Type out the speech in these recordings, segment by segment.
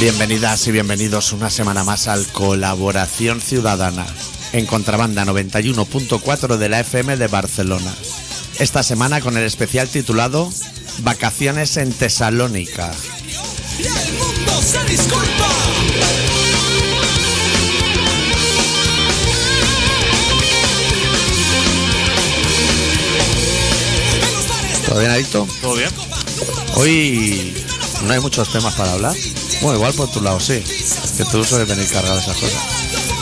Bienvenidas y bienvenidos una semana más al Colaboración Ciudadana en Contrabanda 91.4 de la FM de Barcelona. Esta semana con el especial titulado Vacaciones en Tesalónica. y el mundo se disculpa. En los bares de ¿Todo bien, Adicto? ¿Todo bien? Hoy no hay muchos temas para hablar. Bueno, igual por tu lado sí, que tú sueles venir cargado esas cosas.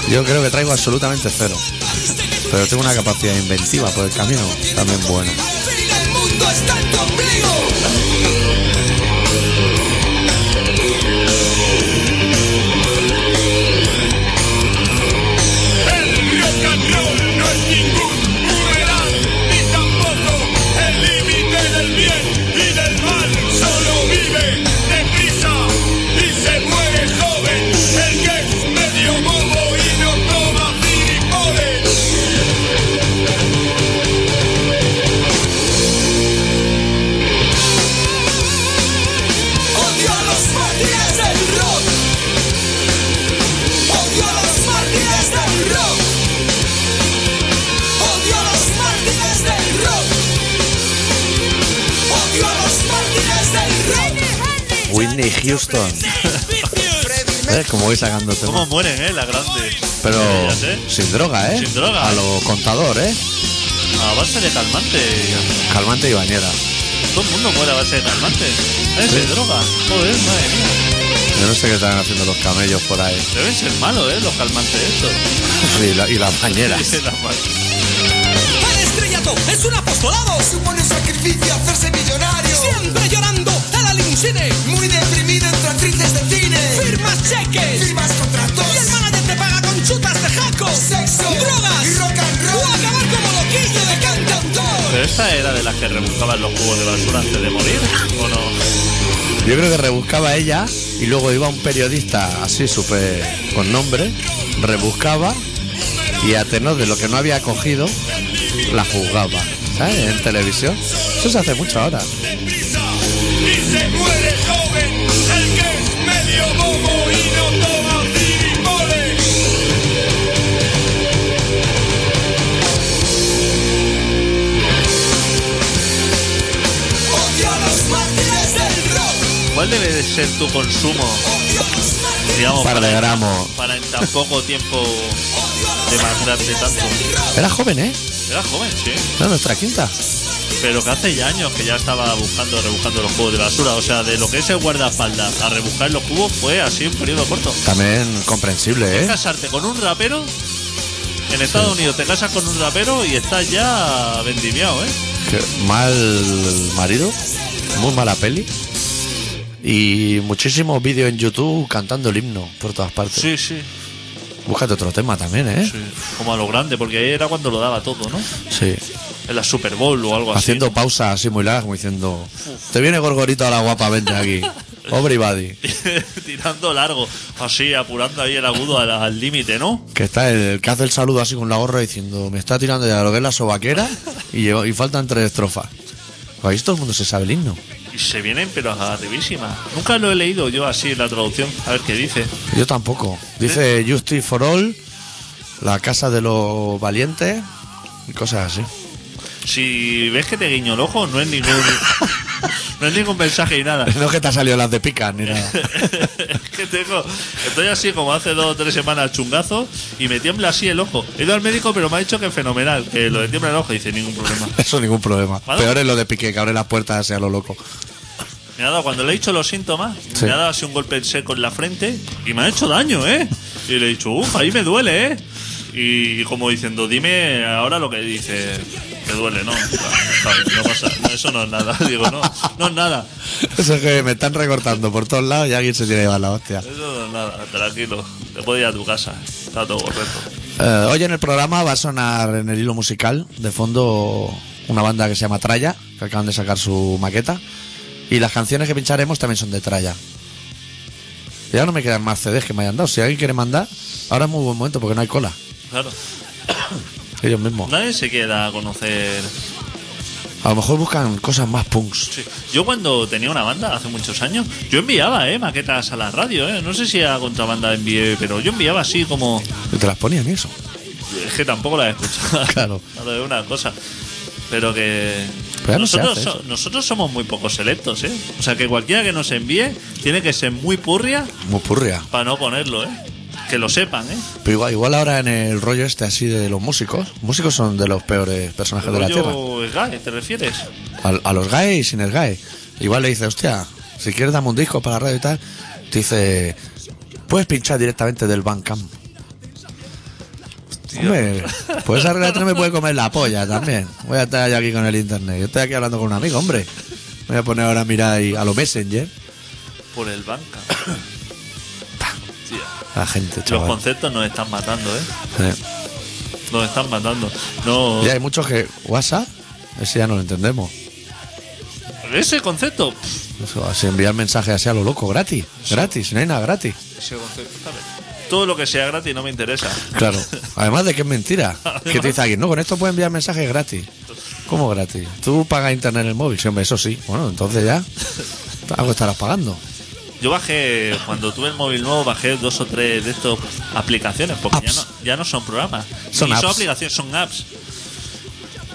Yo creo que traigo absolutamente cero. Pero tengo una capacidad inventiva por el camino también buena. Houston. ¿Eh? Como voy sacando temas. ¿Cómo mueren, eh? La grande. Pero sé. sin droga, ¿eh? Sin droga. A lo contador, ¿eh? A base de calmante. Calmante y bañera. Todo el mundo muere a base de calmante. ¿Es de droga? Joder, madre mía. Yo no sé qué están haciendo los camellos por ahí. Deben ser malos, eh, los calmantes estos. Y, la- y las bañeras. Sí, El estrellato es un apostolado. Supone un sacrificio hacerse millonario. Siempre llorando a la limusine. Muy deprimido era de las que rebuscaban los cubos de basura antes de morir. Yo creo que rebuscaba ella y luego iba un periodista así súper con nombre, rebuscaba y a tenor de lo que no había cogido, la juzgaba. ¿Sabes? En televisión. Eso se hace mucho ahora. ¿Cuál debe de ser tu consumo, digamos, par de para, gramos. para en tan poco tiempo demandarte tanto? Era joven, ¿eh? Era joven, sí. Era nuestra quinta. Pero que hace ya años que ya estaba buscando, rebuscando los cubos de basura. O sea, de lo que es el guardaespaldas a rebuscar los cubos fue así un periodo corto. También comprensible, ¿eh? Casarte con un rapero. En Estados Unidos te casas con un rapero y estás ya vendimiado, ¿eh? Mal marido, muy mala peli. Y muchísimos vídeos en YouTube cantando el himno por todas partes. Sí, sí, Búscate otro tema también, ¿eh? sí. Como a lo grande, porque ahí era cuando lo daba todo, ¿no? Sí. En la Super Bowl o algo así. Haciendo pausas así muy largas, como diciendo: Te viene Gorgorito a la guapa, vente aquí. Everybody. Tirando largo, así, apurando ahí el agudo al al límite, ¿no? Que está el que hace el saludo así con la gorra diciendo: Me está tirando ya lo que es la sobaquera y, llevo- y faltan tres estrofas. Ahí todo el mundo se sabe el himno. Y se vienen, pero arribísima. Nunca lo he leído yo así en la traducción. A ver qué dice. Yo tampoco. Dice Justice for All, la casa de los valientes y cosas así. Si ves que te guiño el ojo, no es ningún. no es ningún mensaje ni nada. No es que te ha salido las de picas ni nada. es que tengo. Estoy así como hace dos o tres semanas chungazo y me tiembla así el ojo. He ido al médico, pero me ha dicho que fenomenal, que lo de tiembla el ojo. Dice ningún problema. Eso ningún problema. ¿Vale? Peor es lo de Piqué, que abre las puertas hacia lo loco. Me ha dado, cuando le he dicho los síntomas, Sí. me ha dado así un golpe en seco en la frente y me ha hecho daño, ¿eh? Y le he dicho, uff, ahí me duele, ¿eh? Y como diciendo, dime ahora lo que dice. Me duele, ¿no? No pasa, no, eso no es nada. Digo, no, no es nada. Eso es que me están recortando por todos lados y alguien se tiene que llevar la hostia. Eso no es nada, tranquilo. Te puedes ir a tu casa. Está todo correcto. Eh, hoy en el programa va a sonar en el hilo musical, de fondo, una banda que se llama Traya, que acaban de sacar su maqueta. Y las canciones que pincharemos también son de Traya. Ya no me quedan más CDs que me hayan dado. Si alguien quiere mandar, ahora es muy buen momento porque no hay cola. Claro. Ellos mismos. Nadie se queda a conocer A lo mejor buscan cosas más punks. Sí. Yo cuando tenía una banda hace muchos años, yo enviaba eh, maquetas a la radio. Eh. No sé si a contrabanda envié, pero yo enviaba así como... Te las ponían eso. Es que tampoco la he escuchado. Claro. Claro, es una cosa. Pero que... Pero so- nosotros somos muy pocos selectos, ¿eh? O sea, que cualquiera que nos envíe tiene que ser muy purria Muy purria. para no ponerlo, ¿eh? Que lo sepan, ¿eh? Pero igual, igual ahora en el rollo este así de los músicos. Músicos son de los peores personajes de la tierra. Sky, ¿te refieres? A, a los gays y sin el gay. Igual le dice, hostia, si quieres dame un disco para la radio y tal, te dice, puedes pinchar directamente del Bandcamp. Hombre, pues esa relación me puede comer la polla también. Voy a estar yo aquí con el internet. Yo estoy aquí hablando con un amigo, hombre. Me voy a poner ahora a mirar ahí a lo Messenger. Por el banca. La gente, Los conceptos nos están matando, ¿eh? Nos están matando. No. Ya hay muchos que WhatsApp, ese ya no lo entendemos. Ese concepto. Eso, así enviar mensajes así a lo loco, gratis. Gratis, no hay nada gratis. ese concepto. Todo lo que sea gratis no me interesa. Claro. Además de que es mentira. Que te dice alguien, no, con esto puedes enviar mensajes gratis. ¿Cómo gratis? Tú pagas internet en el móvil. Sí, hombre, eso sí. Bueno, entonces ya. Algo estarás pagando. Yo bajé, cuando tuve el móvil nuevo, bajé dos o tres de estas aplicaciones, porque ya no, ya no son programas. Son apps. son aplicaciones, son apps.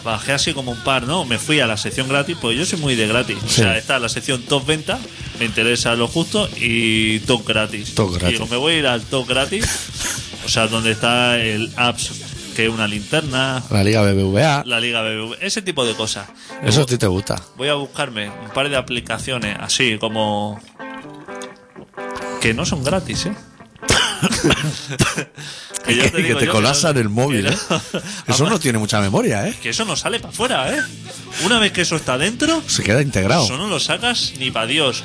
Bajé así como un par, ¿no? Me fui a la sección gratis, pues yo soy muy de gratis. O sea, está la sección top venta, me interesa lo justo, y top gratis. Top gratis. Y digo, me voy a ir al top gratis, o sea, donde está el apps, que es una linterna, La Liga BBVA. la liga BBV, ese tipo de cosas. Eso a ti te gusta. Voy a buscarme un par de aplicaciones así como que no son gratis, ¿eh? Que yo que digo te yo no- el móvil, que ¿eh? Eso no tiene mucha memoria, ¿eh? que eso no sale para afuera, ¿eh? Una vez que eso está dentro, Se queda integrado. eso no lo sacas ni para Dios.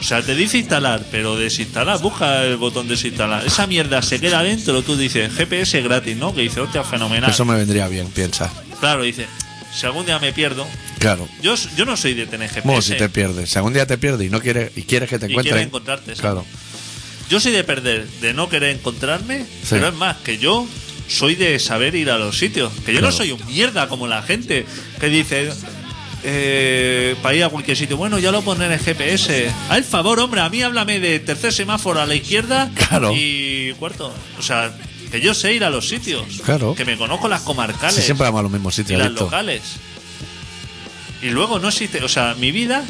O sea, te dice instalar, pero desinstalar, busca el botón desinstalar. Esa mierda se queda dentro, tú dices, GPS gratis, ¿no? Que dice, hostia, fenomenal. Eso me vendría bien, piensa. Claro, dice, si algún día me pierdo, Claro. yo, yo no soy de tener GPS. Bueno, si te pierdes. Si algún día te pierdes y no quieres, y quieres que te Y encuentren. quieres encontrarte. Claro. Yo soy de perder, de no querer encontrarme, Sí. pero es más, que yo soy de saber ir a los sitios. Que yo no soy un mierda como la gente que dice, eh, para ir a cualquier sitio, bueno, ya lo pondré en el GPS. A el favor, hombre, a mí háblame de tercer semáforo a la izquierda Claro. y cuarto. O sea, que yo sé ir a los sitios. Claro. Que me conozco las comarcales Si siempre vamos a los mismos y sitios, las listo. locales. Y luego no existe, o sea, mi vida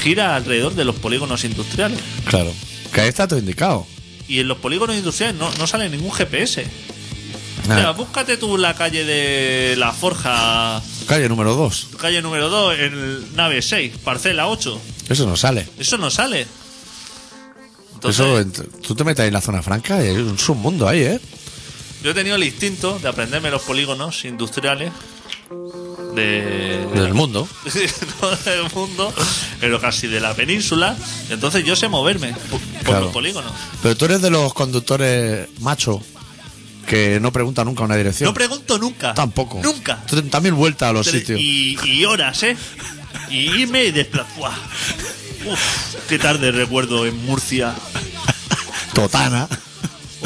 gira alrededor de los polígonos industriales. Claro. Que ahí está todo indicado. Y en los polígonos industriales no, no sale ningún GPS. O sea, búscate tú la calle de La Forja, Calle número 2. calle número 2, en el nave 6, parcela 8. Eso no sale. Eso no sale. Entonces, Eso, tú te metes ahí en la zona franca y hay un submundo ahí, ¿eh? yo he tenido el instinto de aprenderme los polígonos industriales de, Del mundo. no del mundo, pero casi de la península. Entonces yo sé moverme por, Claro. los polígonos. Pero tú eres de los conductores macho que no preguntan nunca una dirección. No pregunto nunca. Tampoco. Nunca. También vuelta a los sitios. Y, y horas, ¿eh? Y irme y desplazar. Uf, qué tarde recuerdo en Murcia. Totana.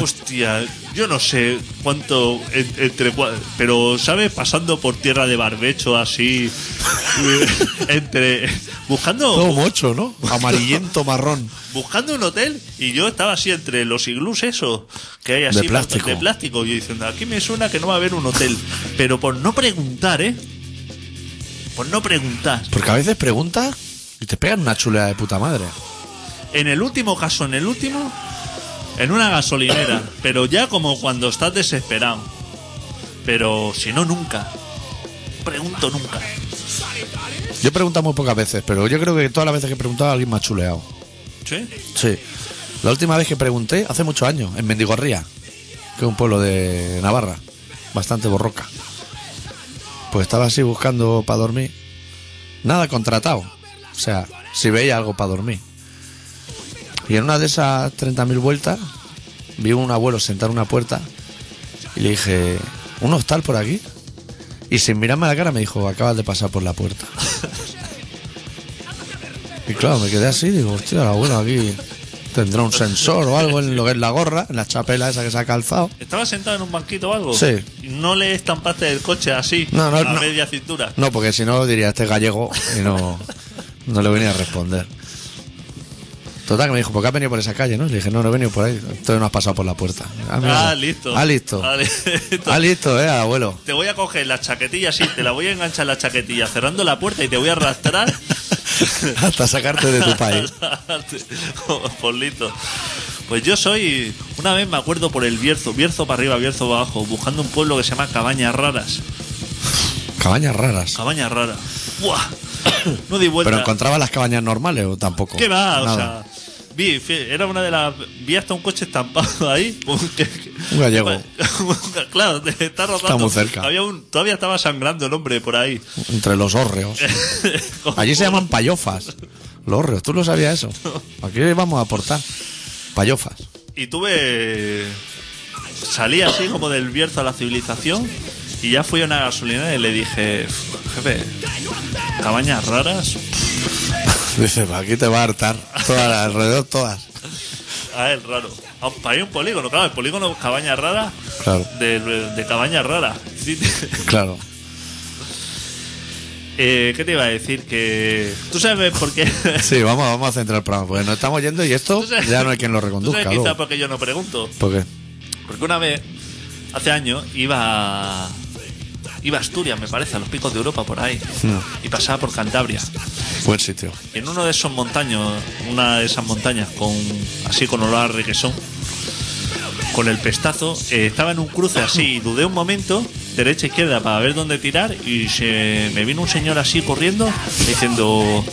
Hostia, yo no sé cuánto en- entre cua- pero sabes pasando por tierra de barbecho así entre buscando Todo mocho, ¿no? Amarillento, marrón. buscando un hotel y yo estaba así entre los iglús esos que hay así De plástico. de plástico y yo diciendo aquí me suena que no va a haber un hotel pero por no preguntar eh por no preguntar Porque a veces preguntas y te pegan una chulea de puta madre. En el último caso, en el último, en una gasolinera, pero ya como cuando estás desesperado. Pero si no, nunca. Pregunto nunca. Yo he preguntado muy pocas veces, pero yo creo que todas las veces que he preguntado alguien me ha chuleado. ¿Sí? Sí. La última vez que pregunté, hace muchos años, en Mendigorría, que es un pueblo de Navarra, bastante borroca. Pues estaba así buscando para dormir. Nada contratado. O sea, si veía algo para dormir. Y en una de esas 30.000 vueltas, vi un abuelo sentar en una puerta y le dije, ¿un hostal por aquí? Y sin mirarme a la cara me dijo, acabas de pasar por la puerta. Y claro, me quedé así, digo, hostia, el abuelo aquí Tendrá un sensor o algo en lo que es la gorra, en la chapela esa que se ha calzado. ¿Estaba sentado en un banquito o algo? Sí. ¿Y no le estampaste el coche así? No, no, a no. media cintura. No, porque si no diría este gallego y no, no le venía a responder. Total, que me dijo, ¿por qué has venido por esa calle? ¿no? Le dije, no, no he venido por ahí. Entonces no has pasado por la puerta. Ah, listo. Ah, listo. Ah, listo. Ah, listo, eh, abuelo. Te voy a coger la chaquetilla así, te la voy a enganchar la chaquetilla cerrando la puerta y te voy a arrastrar. Hasta sacarte de tu país. por listo. Pues yo soy. Una vez me acuerdo por el Bierzo, Bierzo para arriba, Bierzo para abajo, buscando un pueblo que se llama Cabañas Raras. Cabañas raras. Cabañas Raras. ¡Buah! No di vuelta. ¿Pero encontraba las cabañas normales o tampoco? ¿Qué va? O sea. Vi, era una de las. Vi hasta un coche estampado ahí. Un gallego. claro, está rodando. Está muy cerca. Había un, todavía estaba sangrando el hombre por ahí. Entre los hórreos. Allí se llaman payofas. Los hórreos, ¿tú lo sabías eso? Aquí vamos a aportar. Payofas. Y tuve. Salí así como del Bierzo a la civilización. Y ya fui a una gasolinera y le dije, jefe, cabañas raras. Dice, "Pues aquí te va a hartar. Todas, alrededor todas. A ver, raro. Ah, Para ir a un polígono, claro, el polígono cabañas raras. Claro. De, de cabañas raras. Sí, Claro. Eh, ¿Qué te iba a decir? Que. ¿Tú sabes por qué? Sí, vamos, vamos a centrar el programa. Porque nos estamos yendo y esto ¿Tú ya no hay quien lo ¿Tú reconduzca. sabes quizá luego. por qué yo no pregunto? ¿Por qué? Porque una vez, hace años, iba. a- Iba a Asturias, me parece, a los picos de Europa por ahí. Hmm. Y pasaba por Cantabria. Buen sitio. En uno de esos montaños, una de esas montañas con así con olor a requesón, con el pestazo, eh, estaba en un cruce así, y dudé un momento, derecha izquierda para ver dónde tirar y se me vino un señor así corriendo diciendo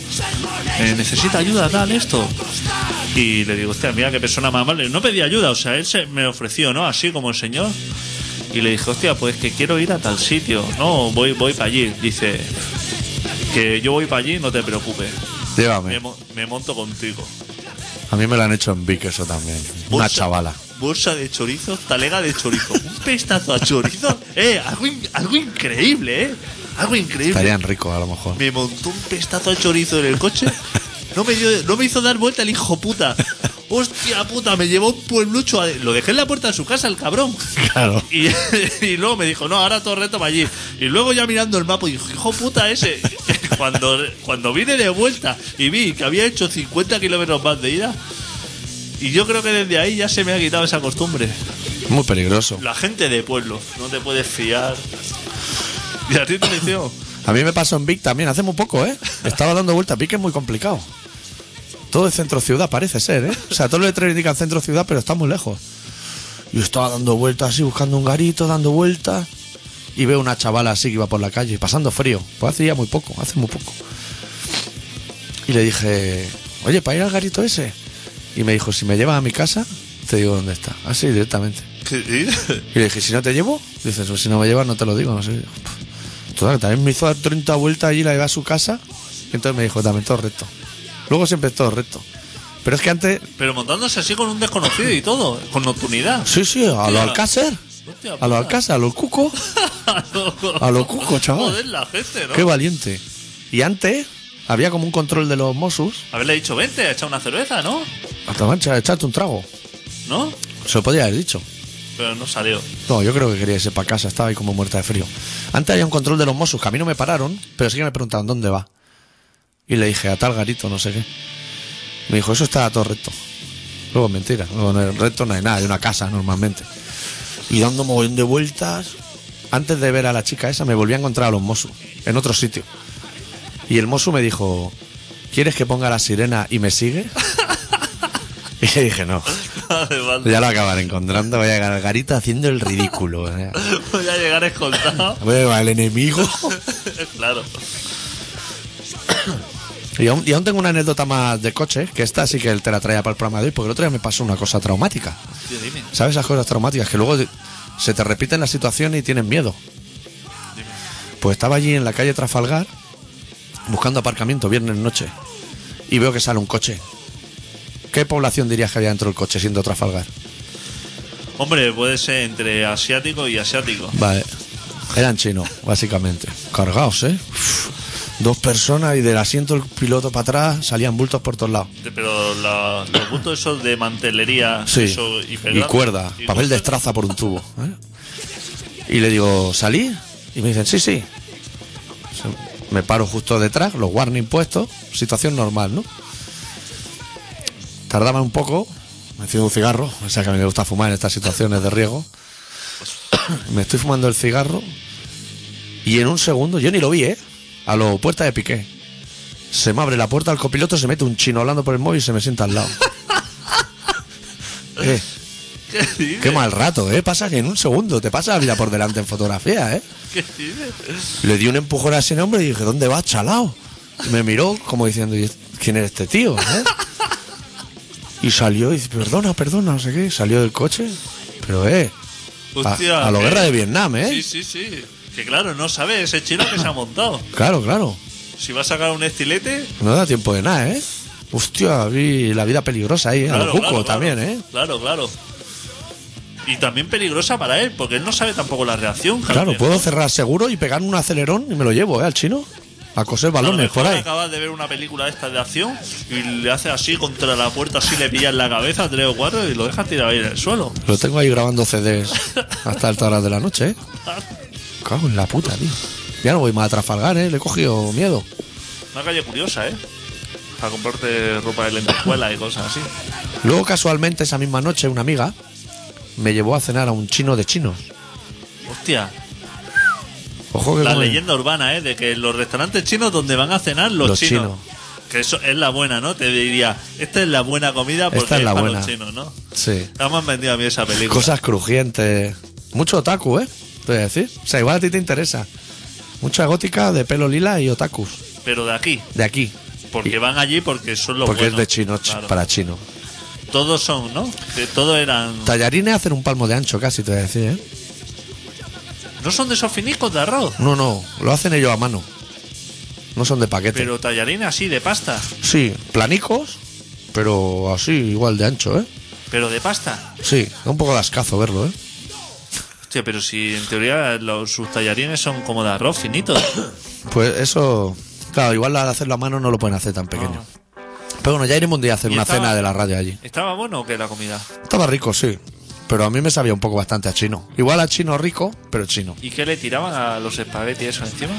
eh, necesita ayuda tal esto y le digo hostia mira qué persona más amable no pedí ayuda o sea él se me ofreció no así como el señor y le dije hostia pues que quiero ir a tal sitio no voy voy para allí dice que yo voy para allí no te preocupes me, Llévame. me monto contigo A mí me lo han hecho en Vic eso también. Una chavala. Bolsa de chorizo, talega de chorizo. Un pestazo a chorizo. Eh, algo, in- algo increíble, eh. Algo increíble. Estarían ricos a lo mejor. Me montó un pestazo a chorizo en el coche. No me, dio- no me hizo dar vuelta el hijo puta. Hostia puta, me llevó un pueblucho. a- Lo dejé en la puerta de su casa, el cabrón. Claro. Y, y luego me dijo, no, ahora todo reto para allí. Y luego ya mirando el mapa, dijo, hijo puta ese. Cuando, cuando vine de vuelta y vi que había hecho 50 kilómetros más de ida, y yo creo que desde ahí ya se me ha quitado esa costumbre. Muy peligroso. La gente de pueblo, no te puedes fiar. ¿Y a ti te inició? A mí me pasó en Vic también, hace muy poco, ¿eh? Estaba dando vueltas. Vic es muy complicado. Todo es centro ciudad, parece ser, ¿eh? O sea, todo lo letreros indican centro ciudad, pero está muy lejos. Yo estaba dando vueltas así, buscando un garito, dando vueltas. Y veo una chavala así que iba por la calle, pasando frío. Pues hace ya muy poco, hace muy poco. Y le dije, oye, ¿para ir al garito ese? Y me dijo, si me llevas a mi casa, te digo dónde está. Así, directamente. Y le dije, si no te llevo, dices, pues si no me llevas no te lo digo, no sé. Total, también me hizo dar 30 vueltas allí, la llevé a su casa, y entonces me dijo, también todo recto. Luego siempre es todo recto. Pero es que antes, Pero montándose así con un desconocido y todo, con nocturnidad. sí, sí, a los Hostia. Alcácer, a los puta. Alcácer, a los Cuco, a los Cuco, chaval. Joder, la gente, ¿no? Qué valiente. Y antes había como un control de los Mossos, Haberle dicho, vente, a echar una cerveza, ¿no? hasta mancha, echarte un trago. ¿No? Se lo podía haber dicho. Pero no salió. No, yo creo que quería irse para casa, estaba ahí como muerta de frío. Antes había un control de los Mossos, que a mí no me pararon, pero sí que me preguntaban dónde va. Y le dije, a tal garito, no sé qué. Me dijo, eso está todo recto. Luego, mentira, luego no es recto no hay nada, hay una casa normalmente. Y dando un mogollón de vueltas, antes de ver a la chica esa, me volví a encontrar a los Mossos, en otro sitio. Y el Mosu me dijo, ¿quieres que ponga la sirena y me sigue? y le dije, no, ya lo acabaré encontrando, voy a llegar al garito haciendo el ridículo. ¿eh? Voy a llegar escoltado. Bueno, el enemigo. claro. Y aún, y aún tengo una anécdota más de coche, que esta sí que te la traía para el programa de hoy, porque el otro día me pasó una cosa traumática. Tío, dime. ¿Sabes esas cosas traumáticas que luego se te repiten la situación y tienes miedo? Pues estaba allí en la calle Trafalgar, buscando aparcamiento viernes noche, y veo que sale un coche. ¿Qué población dirías que había dentro del coche siendo Trafalgar? Hombre, puede ser entre asiático y asiático. Vale. Eran chinos, básicamente. Cargados, ¿eh? Uf. Dos personas y del asiento del piloto para atrás salían bultos por todos lados. Pero la- los puntos esos de mantelería Sí. eso, y cuerda, y papel de estraza por un tubo. ¿eh? Y le digo, ¿salí? Y me dicen, sí, sí. Me paro justo detrás, los warning puestos, situación normal, ¿no? Tardaba un poco, me enciendo un cigarro, o sea que a mí me gusta fumar en estas situaciones de riesgo. Me estoy fumando el cigarro y en un segundo, yo ni lo vi, ¿eh? A lo puerta de piqué. Se me abre la puerta al copiloto, se mete un chino hablando por el móvil y se me sienta al lado. Eh, ¿Qué dices? Qué mal rato, ¿eh? Pasa que en un segundo te pasa la vida por delante en fotografía, ¿eh? ¿Qué dices? Le di un empujón a ese hombre y dije, ¿dónde vas, chalao? Y me miró como diciendo, "¿Y ¿quién es este tío? eh?". Y salió y dice, perdona, perdona, no sé qué. Salió del coche. Pero, eh, a, Hostia, a lo eh. guerra de Vietnam, ¿eh? Sí, sí, sí. Que claro, no sabe ese chino que se ha montado. Claro, claro. Si va a sacar un estilete. No da tiempo de nada, ¿eh? Hostia, vi la vida peligrosa ahí, a Claro, lo cuco claro, también, claro. ¿eh? Claro, claro. Y también peligrosa para él, porque él no sabe tampoco la reacción. Claro, puedo ¿no? cerrar seguro y pegar un acelerón y me lo llevo, ¿eh? Al chino. A coser A lo balones por ahí. acabas de ver una película esta de acción y le hace así contra la puerta, así le pillas la cabeza, tres o cuatro, y lo dejas tirado ahí en el suelo. Lo tengo ahí grabando CDs hasta altas horas de la noche, ¿eh? Cago en la puta, tío. Ya no voy más a Trafalgar, ¿eh? Le he cogido miedo. Una calle curiosa, ¿eh? Para comprarte ropa de lentejuela y cosas así. Luego, casualmente, esa misma noche, una amiga me llevó a cenar a un chino de chinos. Hostia, Ojo que la come- leyenda urbana, ¿eh? De que los restaurantes chinos donde van a cenar los, Los chinos. chinos. Que eso es la buena, ¿no? Te diría, esta es la buena comida porque Esta es la para buena. los chinos, ¿no? Sí. Me han vendido a mí esa película. Cosas crujientes. Mucho otaku, ¿eh? Te voy a decir. O sea, igual a ti te interesa. Mucha gótica de pelo lila y otakus. Pero de aquí. De aquí. Porque van allí porque son los Porque buenos. es de chino ch- Claro. para chino. Todos son, ¿no? Que todos eran... Tallarines hacen un palmo de ancho casi, te voy a decir, ¿eh? No son de esos finicos de arroz. No, no. Lo hacen ellos a mano. No son de paquete. Pero tallarines así, de pasta. Sí, planicos, pero así, igual de ancho, ¿eh? Pero de pasta. Sí, da un poco de ascazo verlo, ¿eh? Hostia, pero si en teoría los, sus tallarines son como de arroz finitos. Pues eso, claro, igual al hacerlo a mano no lo pueden hacer tan pequeño. Pero bueno, ya iremos un día a hacer ¿Y una estaba- cena de la radio allí. ¿Estaba bueno o qué la comida? Estaba rico, sí. Pero a mí me sabía un poco bastante a chino. Igual a chino rico, pero chino. ¿Y qué le tiraban a los espaguetis eso encima?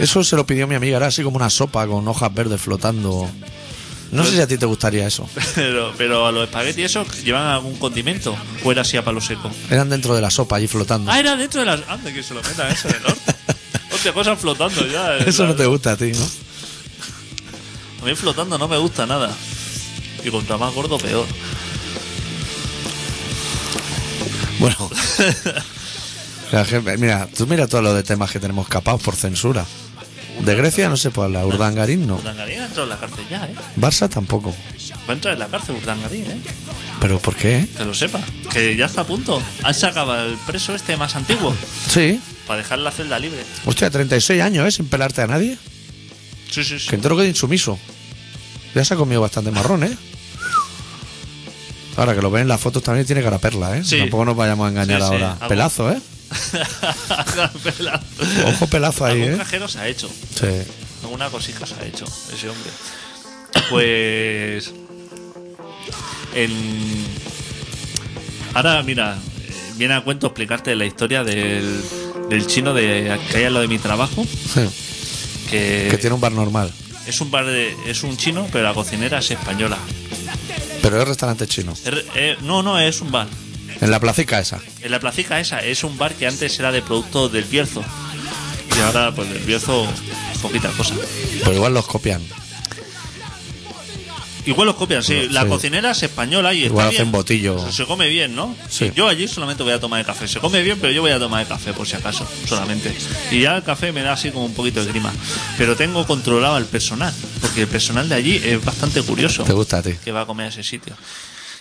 Eso se lo pidió mi amiga, era así como una sopa con hojas verdes flotando. No sé si a ti te gustaría eso. Pero, pero a los espaguetis eso llevan algún condimento. O era así a palo seco. Eran dentro de la sopa allí flotando. Ah, era dentro de las. Anda, que se lo metan eso en el norte. Hostia, cosas flotando ya. Eso no te gusta a ti, ¿no? A mí flotando no me gusta nada. Y contra más gordo, peor. Bueno. Mira, tú mira todos los de temas que tenemos capados por censura. De Grecia no se puede hablar, Urdangarín no. Urdangarín ha entrado en la cárcel ya, ¿eh? Barça tampoco. Va a entrar en la cárcel Urdangarín, ¿eh? ¿Pero por qué? Que lo sepa. Que ya está a punto. Han sacado al preso este más antiguo. Sí. Para dejar la celda libre. Hostia, 36 años, ¿eh? Sin pelarte a nadie. Sí, sí, sí. Que entero que de insumiso. Ya se ha comido bastante marrón, ¿eh? Ahora que lo ven en las fotos también tiene cara perla, ¿eh? Sí. Tampoco nos vayamos a engañar Sí, sí. ahora. Algo- Pelazo, ¿eh? Ojo pelazo ahí, ¿eh? cajero se ha hecho. Sí. Alguna cosita se ha hecho ese hombre. Pues. En. Ahora, mira, viene a cuento explicarte la historia del, del chino de que hay lado de mi trabajo. Sí. Que, Que tiene un bar normal. es un bar de. es un chino, pero la cocinera es española. Pero es restaurante chino. Er- eh, no, no, es un bar. En la placica esa. En la placica esa, es un bar que antes era de producto del Bierzo. Y ahora, pues del Bierzo, poquita cosa. Pero igual los copian. Igual los copian, sí. La Sí. cocinera es española y Igual está hacen bien. botillo. Se, se come bien, ¿no? Sí. Yo allí solamente voy a tomar el café. Se come bien, pero yo voy a tomar el café por si acaso, solamente. Y ya el café me da así como un poquito de grima. Pero tengo controlado al personal, porque el personal de allí es bastante curioso. Te gusta a ti. Que va a comer a ese sitio.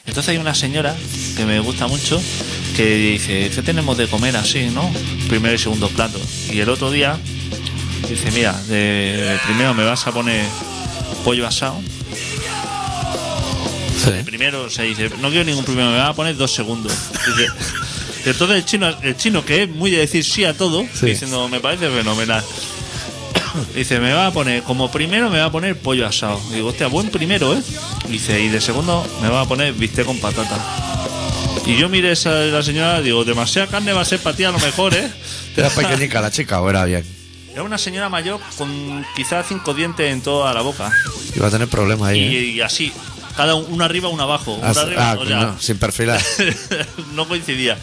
Entonces hay una señora que me gusta mucho que dice, ¿qué tenemos de comer así, no? Primero y segundo plato. Y el otro día dice, mira, de, de primero me vas a poner pollo asado. Sí. Primero, o sea, dice, no quiero ningún primero, me va a poner dos segundos. Dice, entonces el chino, el chino que es muy de decir sí a todo, Sí. diciendo, me parece fenomenal. Dice, me va a poner, como primero me va a poner pollo asado. Digo, hostia, buen primero, ¿eh? Dice, y de segundo me va a poner bistec con patata. Y yo miré a esa- la señora, digo, demasiada carne va a ser para ti a lo mejor, ¿eh? ¿Era pequeñica la chica o era bien? Era una señora mayor con quizás cinco dientes en toda la boca. Iba a tener problemas ahí. Y, ¿eh? y así, cada un- una arriba, una abajo. Ah, arriba, ah, o sea, no, sin perfilar. no coincidía.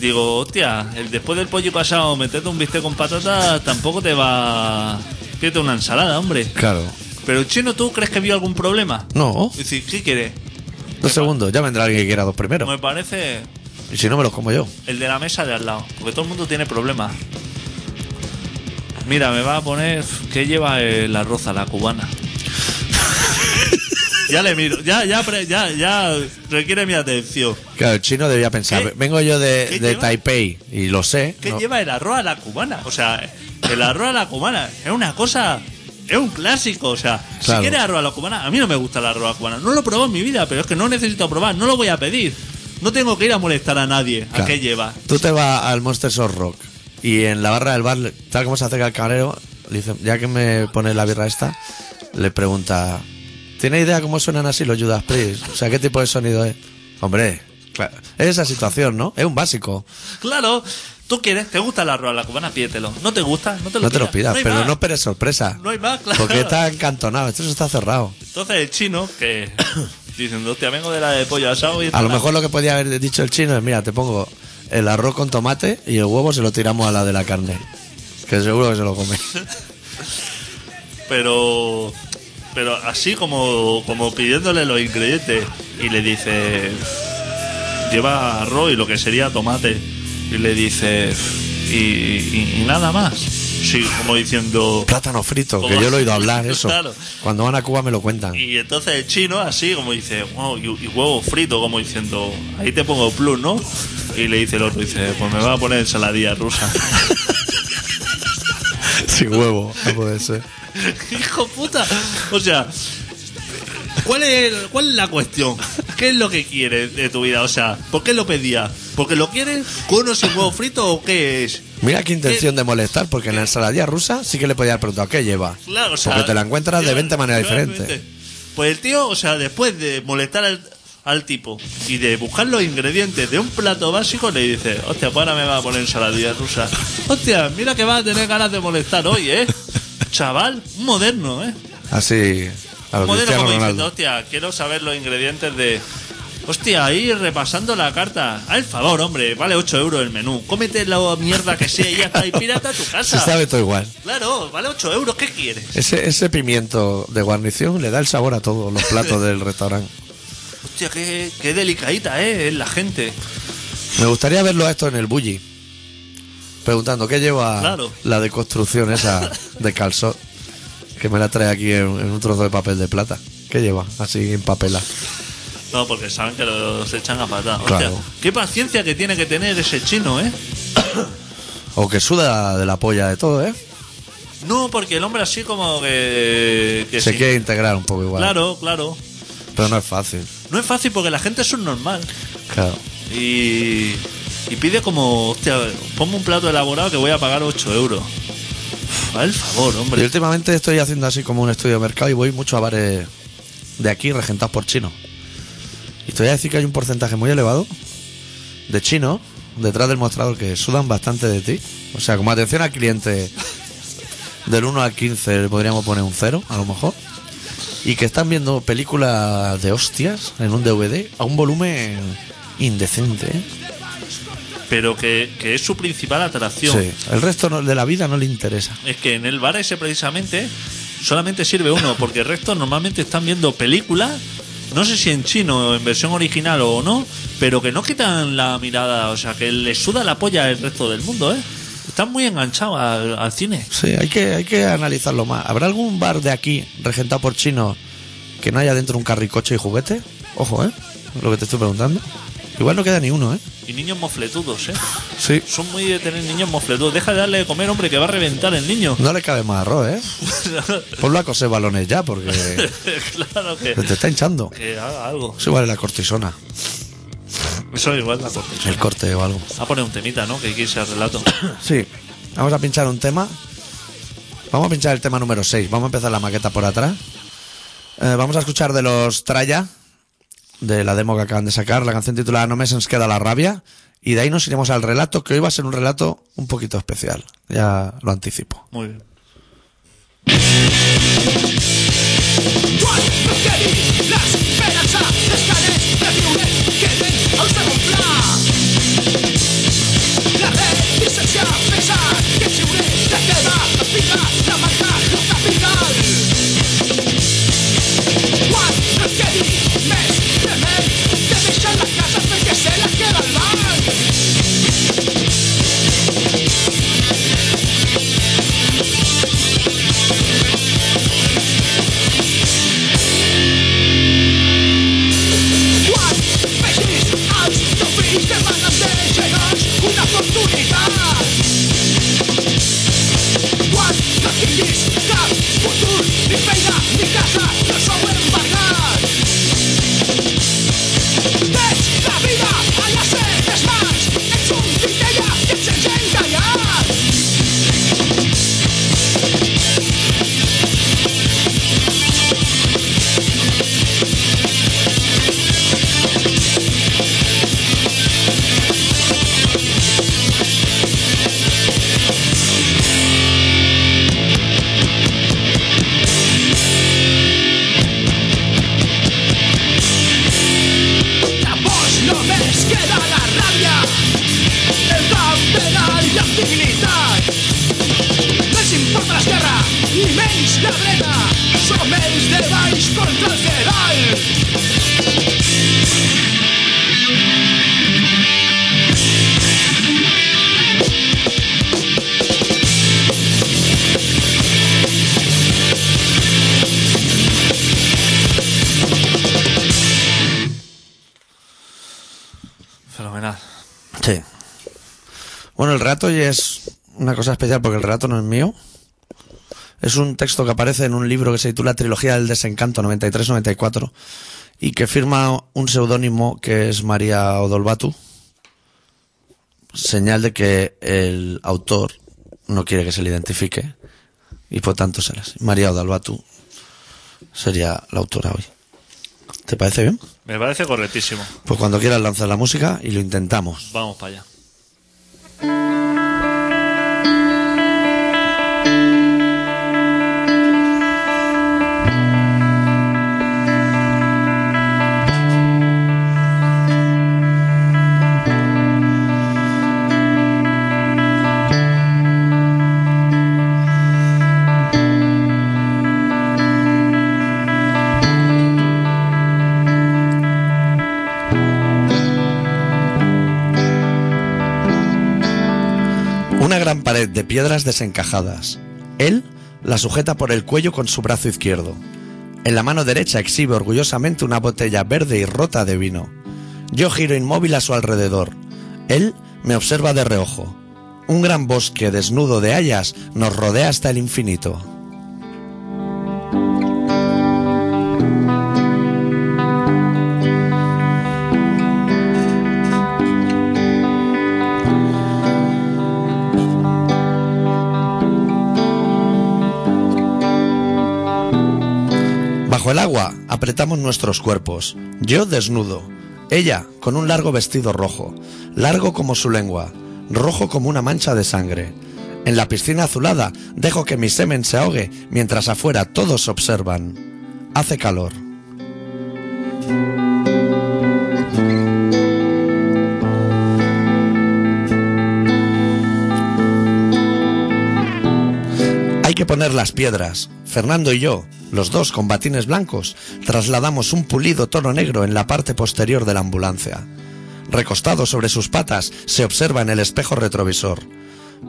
Digo, hostia, el después del pollo pasado, meterte un bistec con patata tampoco te va. Pídete una ensalada, hombre. Claro. Pero chino, ¿tú crees que vio algún problema? No, Dice, ¿qué quiere? dos segundos. Ya vendrá alguien que quiera dos primero. Me parece Y si no, me los como yo. el de la mesa de al lado. Porque todo el mundo tiene problemas. Mira, me va a poner. ¿Qué lleva el arroz a la cubana? Ya le miro, ya, ya, ya, ya requiere mi atención. Claro, el chino debía pensar. ¿Qué? Vengo yo de, ¿Qué de? Taipei y lo sé. ¿Qué ¿no? lleva el arroz a la cubana? O sea, el arroz a la cubana es una cosa. Es un clásico, o sea, Claro. si quieres arroz a la cubana, a mí no me gusta el arroz a la cubana. No lo he probado en mi vida, pero es que no necesito probar, no lo voy a pedir. No tengo que ir a molestar a nadie. ¿A qué lleva? Tú te vas al Monster Soft Rock y en la barra del bar, tal como se acerca el camarero, le dice, ya que me pone la birra esta, le pregunta, ¿tiene idea cómo suenan así los Judas Priest? O sea, ¿qué tipo de sonido es? Hombre, claro, es esa situación, ¿no? Es un básico. Claro, tú quieres, te gusta el arroz a la cubana, pídetelo. No te gusta, no te lo No te lo pidas. hay pero más. no esperes sorpresa. No hay más, claro. Porque está encantonado, esto está cerrado. Entonces el chino, que diciendo, hostia, vengo de la de pollo asado y A lo mejor lo que podía haber dicho el chino es, mira, te pongo el arroz con tomate y el huevo se lo tiramos a la de la carne. Que seguro que se lo come. pero pero así como como pidiéndole los ingredientes y le dice lleva arroz y lo que sería tomate y le dice y, y- y nada más sí como diciendo Plátano frito, que yo lo he oído hablar eso. Claro. Cuando van a Cuba me lo cuentan. y entonces el chino así como dice wow, y, y huevo frito como diciendo ahí te pongo plus no y le dice el otro dice pues me va a poner ensaladilla rusa Sin huevo, no puede ser. Hijo puta. O sea, ¿cuál es, ¿cuál es la cuestión? ¿Qué es lo que quieres de tu vida? O sea, ¿por qué lo pedías? ¿Porque lo quieres con o sin huevo frito o qué es? Mira qué intención de molestar, porque en la ensaladilla rusa sí que le podía haber preguntado qué lleva. Claro, o sea, porque te la encuentras de claro, 20 maneras diferentes. Pues el tío, o sea, después de molestar al, al tipo y de buscar los ingredientes de un plato básico, le dice, hostia, pues ahora me va a poner ensaladilla rusa. Hostia, mira que va a tener ganas de molestar hoy, ¿eh? Chaval, un moderno, ¿eh? Así, a lo Cristiano como diciendo, hostia, quiero saber los ingredientes de. Hostia, ahí repasando la carta. Al favor, hombre, vale 8 euros el menú. Cómete la mierda que sea y ya está. Y pírate a tu Se casa. sabe todo igual. Claro, vale 8 euros. ¿Qué quieres? Ese, ese pimiento de guarnición le da el sabor a todos los platos del restaurante. Hostia, qué, qué delicadita, ¿eh? Es la gente. Me gustaría verlo a esto en el bully. Preguntando qué lleva Claro. la deconstrucción esa de calzón. Que me la trae aquí en, en un trozo de papel de plata. ¿Qué lleva? Así en papela. No, porque saben que los echan a patada. Claro. Hostia, qué paciencia que tiene que tener ese chino, ¿eh? O que suda de la polla de todo, ¿eh? No, porque el hombre así como que. que Se sí. quiere integrar un poco igual. Claro, claro. Pero no es fácil. No es fácil porque la gente es subnormal. Claro. Y, y pide como, hostia, ponme un plato elaborado que voy a pagar 8 euros. Uf, Al favor, Y hombre. últimamente estoy haciendo así como un estudio de mercado y voy mucho a bares de aquí regentados por chinos. Y te voy a decir que hay un porcentaje muy elevado de chinos detrás del mostrador que sudan bastante de ti. O sea, como atención al cliente del 1 al 15 le podríamos poner un 0, a lo mejor. Y que están viendo películas de hostias en un DVD a un volumen indecente. ¿eh? Pero que, que es su principal atracción. Sí, el resto no- de la vida no le interesa. Es que en el bar ese precisamente solamente sirve uno, porque el resto normalmente están viendo películas, no sé si en chino, en versión original o no, pero que no quitan la mirada, o sea, que les suda la polla el resto del mundo, ¿eh? Están muy enganchados al, al cine. Sí, hay que, hay que analizarlo más. ¿Habrá algún bar de aquí regentado por chinos que no haya dentro un carricoche y juguete? Ojo, ¿eh? Lo que te estoy preguntando. Igual no queda ni uno, ¿eh? Y niños mofletudos, ¿eh? Sí. Son muy de tener niños mofletudos. Deja de darle de comer, hombre, que va a reventar el niño. No le cabe más arroz, ¿eh? Ponlo a coser balones ya, porque claro que, te está hinchando. que haga algo. Igual es la cortisona, Eso igual la corte. el corte o algo. Va a poner un temita, ¿no? Que quise el relato. Sí. Vamos a pinchar un tema Vamos a pinchar el tema número 6. Vamos a empezar la maqueta por atrás. Eh, vamos a escuchar de los Traya, de la demo que acaban de sacar, la canción titulada No me se nos queda la rabia. Y de ahí nos iremos al relato, que hoy va a ser un relato un poquito especial. Ya lo anticipo. Muy bien. L'esperança dels calés de 好吃啊 Bueno, el relato ya es una cosa especial porque el relato no es mío. Es un texto que aparece en un libro que se titula Trilogía del Desencanto 93-94 y que firma un seudónimo que es María Odolbatu. Señal de que el autor no quiere que se le identifique y por tanto se las. María Odolbatu sería la autora hoy. ¿Te parece bien? Me parece correctísimo. Pues cuando quieras lanzar la música y lo intentamos. Vamos para allá. Pared de piedras desencajadas. Él la sujeta por el cuello con su brazo izquierdo. En la mano derecha exhibe orgullosamente una botella verde y rota de vino. Yo giro inmóvil a su alrededor. Él me observa de reojo. Un gran bosque desnudo de hayas nos rodea hasta el infinito. El agua apretamos nuestros cuerpos, yo desnudo, ella con un largo vestido rojo, largo como su lengua, rojo como una mancha de sangre. En la piscina azulada dejo que mi semen se ahogue mientras afuera todos observan. Hace calor. Que poner las piedras. Fernando y yo, los dos con batines blancos, trasladamos un pulido tono negro en la parte posterior de la ambulancia. Recostado sobre sus patas, se observa en el espejo retrovisor.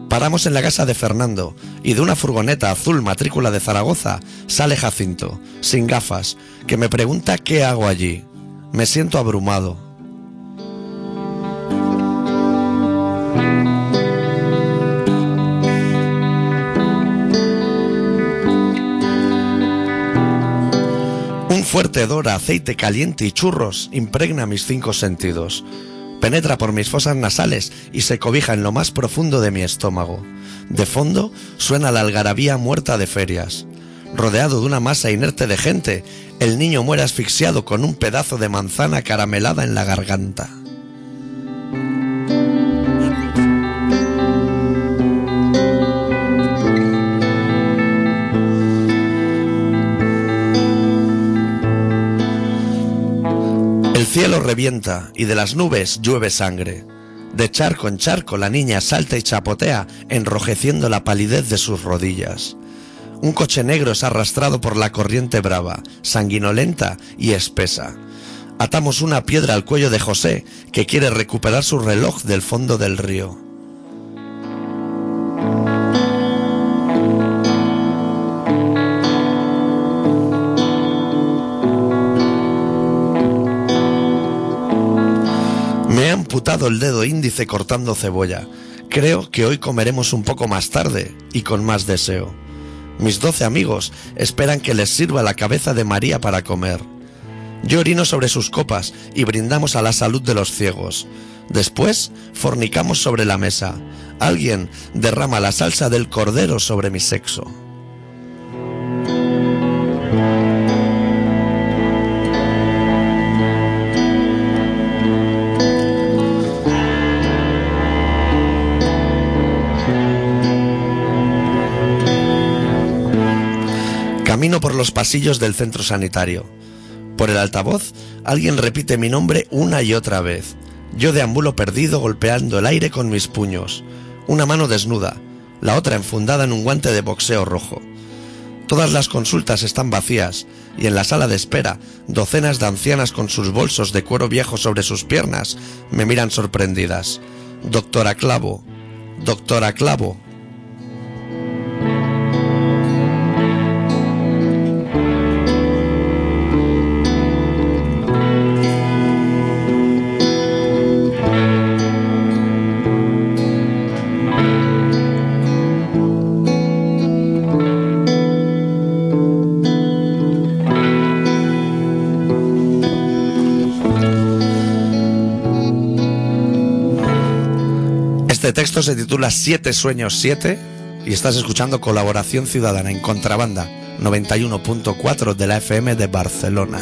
Paramos en la casa de Fernando y de una furgoneta azul matrícula de Zaragoza sale Jacinto, sin gafas, que me pregunta qué hago allí. Me siento abrumado. Fuerte hedor a aceite caliente y churros impregna mis cinco sentidos. Penetra por mis fosas nasales y se cobija en lo más profundo de mi estómago. De fondo suena la algarabía muerta de ferias. Rodeado de una masa inerte de gente, el niño muere asfixiado con un pedazo de manzana caramelada en la garganta. Cielo revienta y de las nubes llueve sangre. De charco en charco la niña salta y chapotea, enrojeciendo la palidez de sus rodillas. Un coche negro es arrastrado por la corriente brava, sanguinolenta y espesa. Atamos una piedra al cuello de José, que quiere recuperar su reloj del fondo del río. Amputado el dedo índice cortando cebolla. Creo que hoy comeremos un poco más tarde y con más deseo. Mis doce amigos esperan que les sirva la cabeza de María para comer. Yo orino sobre sus copas y brindamos a la salud de los ciegos. Después fornicamos sobre la mesa. Alguien derrama la salsa del cordero sobre mi sexo. Por los pasillos del centro sanitario. Por el altavoz, alguien repite mi nombre una y otra vez. Yo deambulo perdido golpeando el aire con mis puños. Una mano desnuda, la otra enfundada en un guante de boxeo rojo. Todas las consultas están vacías y en la sala de espera, docenas de ancianas con sus bolsos de cuero viejo sobre sus piernas me miran sorprendidas. Doctora Clavo, doctora Clavo, Este texto se titula Siete Sueños 7 y estás escuchando Colaboración Ciudadana en Contrabanda 91.4 de la FM de Barcelona.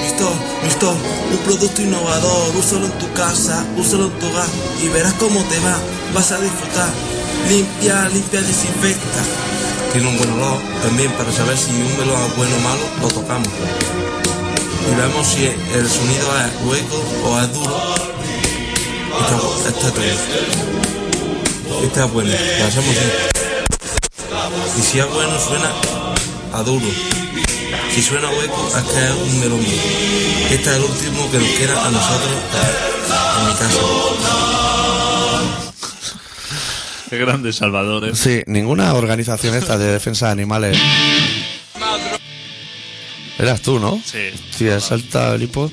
Listo, listo, un producto innovador, úsalo en tu casa, úsalo en tu hogar y verás cómo te va, vas a disfrutar. Limpia, limpia, desinfecta. Tiene un buen olor también para saber si un melón bueno o malo, lo tocamos. Y vemos si el sonido es hueco o es duro. Este, este es duro. Este es bueno, lo hacemos. Y si es bueno suena a duro. Si suena hueco, es que es un melón. Este es el último que nos queda a nosotros en mi casa. Qué grande Salvador, ¿eh? Sí, ninguna organización esta de defensa de animales. Eras tú, ¿no? Sí. Sí, Salta Lipo.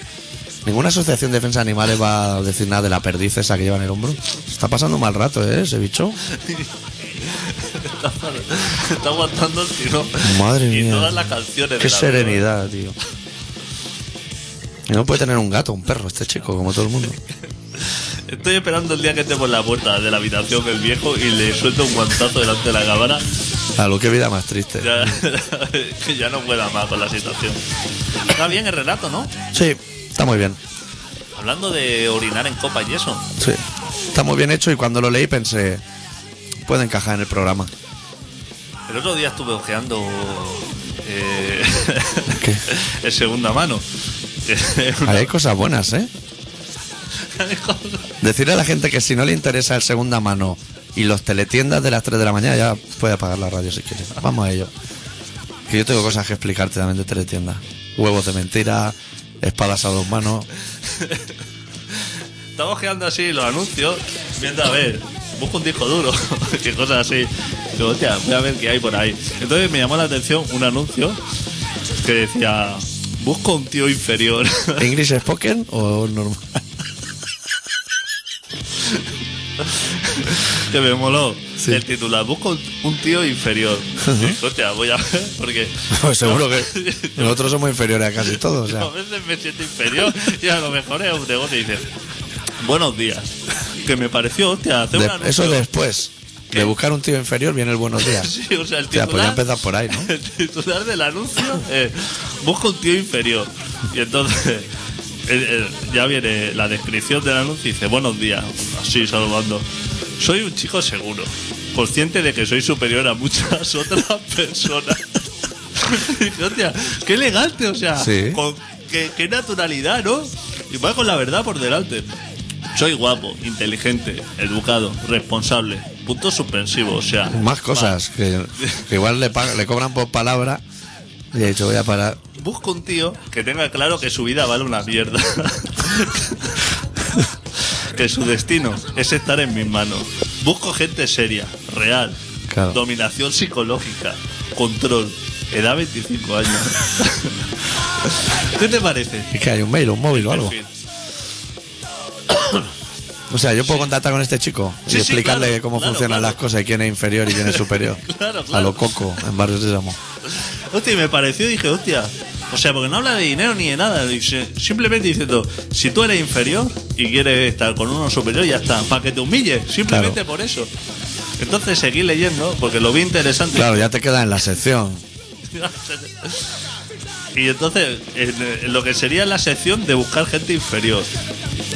Ninguna asociación de defensa de animales va a decir nada de la perdiz esa que lleva en el hombro. Está pasando un mal rato, ¿eh? Ese bicho. Está aguantando el tiro. Madre y mía. todas las canciones. Qué de la serenidad, tío. Y no puede tener un gato, un perro, este chico, como todo el mundo. Estoy esperando el día que esté por la puerta de la habitación el viejo y le suelto un guantazo delante de la cámara. A lo que vida más triste. Ya, que ya no pueda más con la situación. Está bien el relato, ¿no? Sí, está muy bien. Hablando de orinar en copa y eso. Sí. Está muy bien hecho y cuando lo leí pensé, puede encajar en el programa. El otro día estuve ojeando eh, en segunda mano. Hay cosas buenas, ¿eh? Decirle a la gente que si no le interesa el segunda mano y los teletiendas de las 3 de la mañana ya puede apagar la radio si quiere. Vamos a ello. Que yo tengo cosas que explicarte también de teletiendas. Huevos de mentira, espadas a dos manos. Estaba ojeando así los anuncios, viendo a ver, busco un disco duro, que cosas así. Digo, hostia, voy a ver qué hay por ahí. Entonces me llamó la atención un anuncio que decía, busco un tío inferior. ¿English spoken o normal? Que me moló. Sí. El titular, busco un, tío inferior. Hostia, voy a ver, porque... Pues seguro que nosotros somos inferiores a casi todos. o sea. A veces me siento inferior y a lo mejor es un negocio y dices, Buenos días. Que me pareció, hostia, hacer De- un eso después. De buscar un tío inferior viene el buenos días. Sí, o sea, el O sea, titular, podría empezar por ahí, ¿no? el titular del anuncio es busca un tío inferior. Y entonces el- el- ya viene la descripción del anuncio y dice, buenos días, así saludando. Soy un chico seguro, consciente de que soy superior a muchas otras personas. Y hostia, qué elegante, o sea, Sí. con qué, qué naturalidad, ¿no? Y va con la verdad por delante. Soy guapo, inteligente, educado, responsable. Punto suspensivo, o sea. Más cosas que, que igual le, le cobran por palabra. Y he dicho, voy a parar. Busco un tío que tenga claro que su vida vale una mierda. que su destino es estar en mis manos. Busco gente seria, real, Claro. dominación psicológica, control, edad 25 años. ¿Qué te parece? Es que hay un mail, un móvil o algo. O sea, yo puedo contactar con este chico y sí, explicarle claro, cómo claro, funcionan claro. las cosas y quién es inferior y quién es superior. A lo coco, en Barrio Sésamo. Hostia, y me pareció, dije, hostia. O sea, porque no habla de dinero ni de nada. dice- Simplemente diciendo, si tú eres inferior y quieres estar con uno superior, ya está. Para que te humille. Simplemente Claro. por eso. Entonces seguí leyendo porque lo vi interesante. Claro, ya te queda en la sección. y entonces, en, en lo que sería la sección de buscar gente inferior.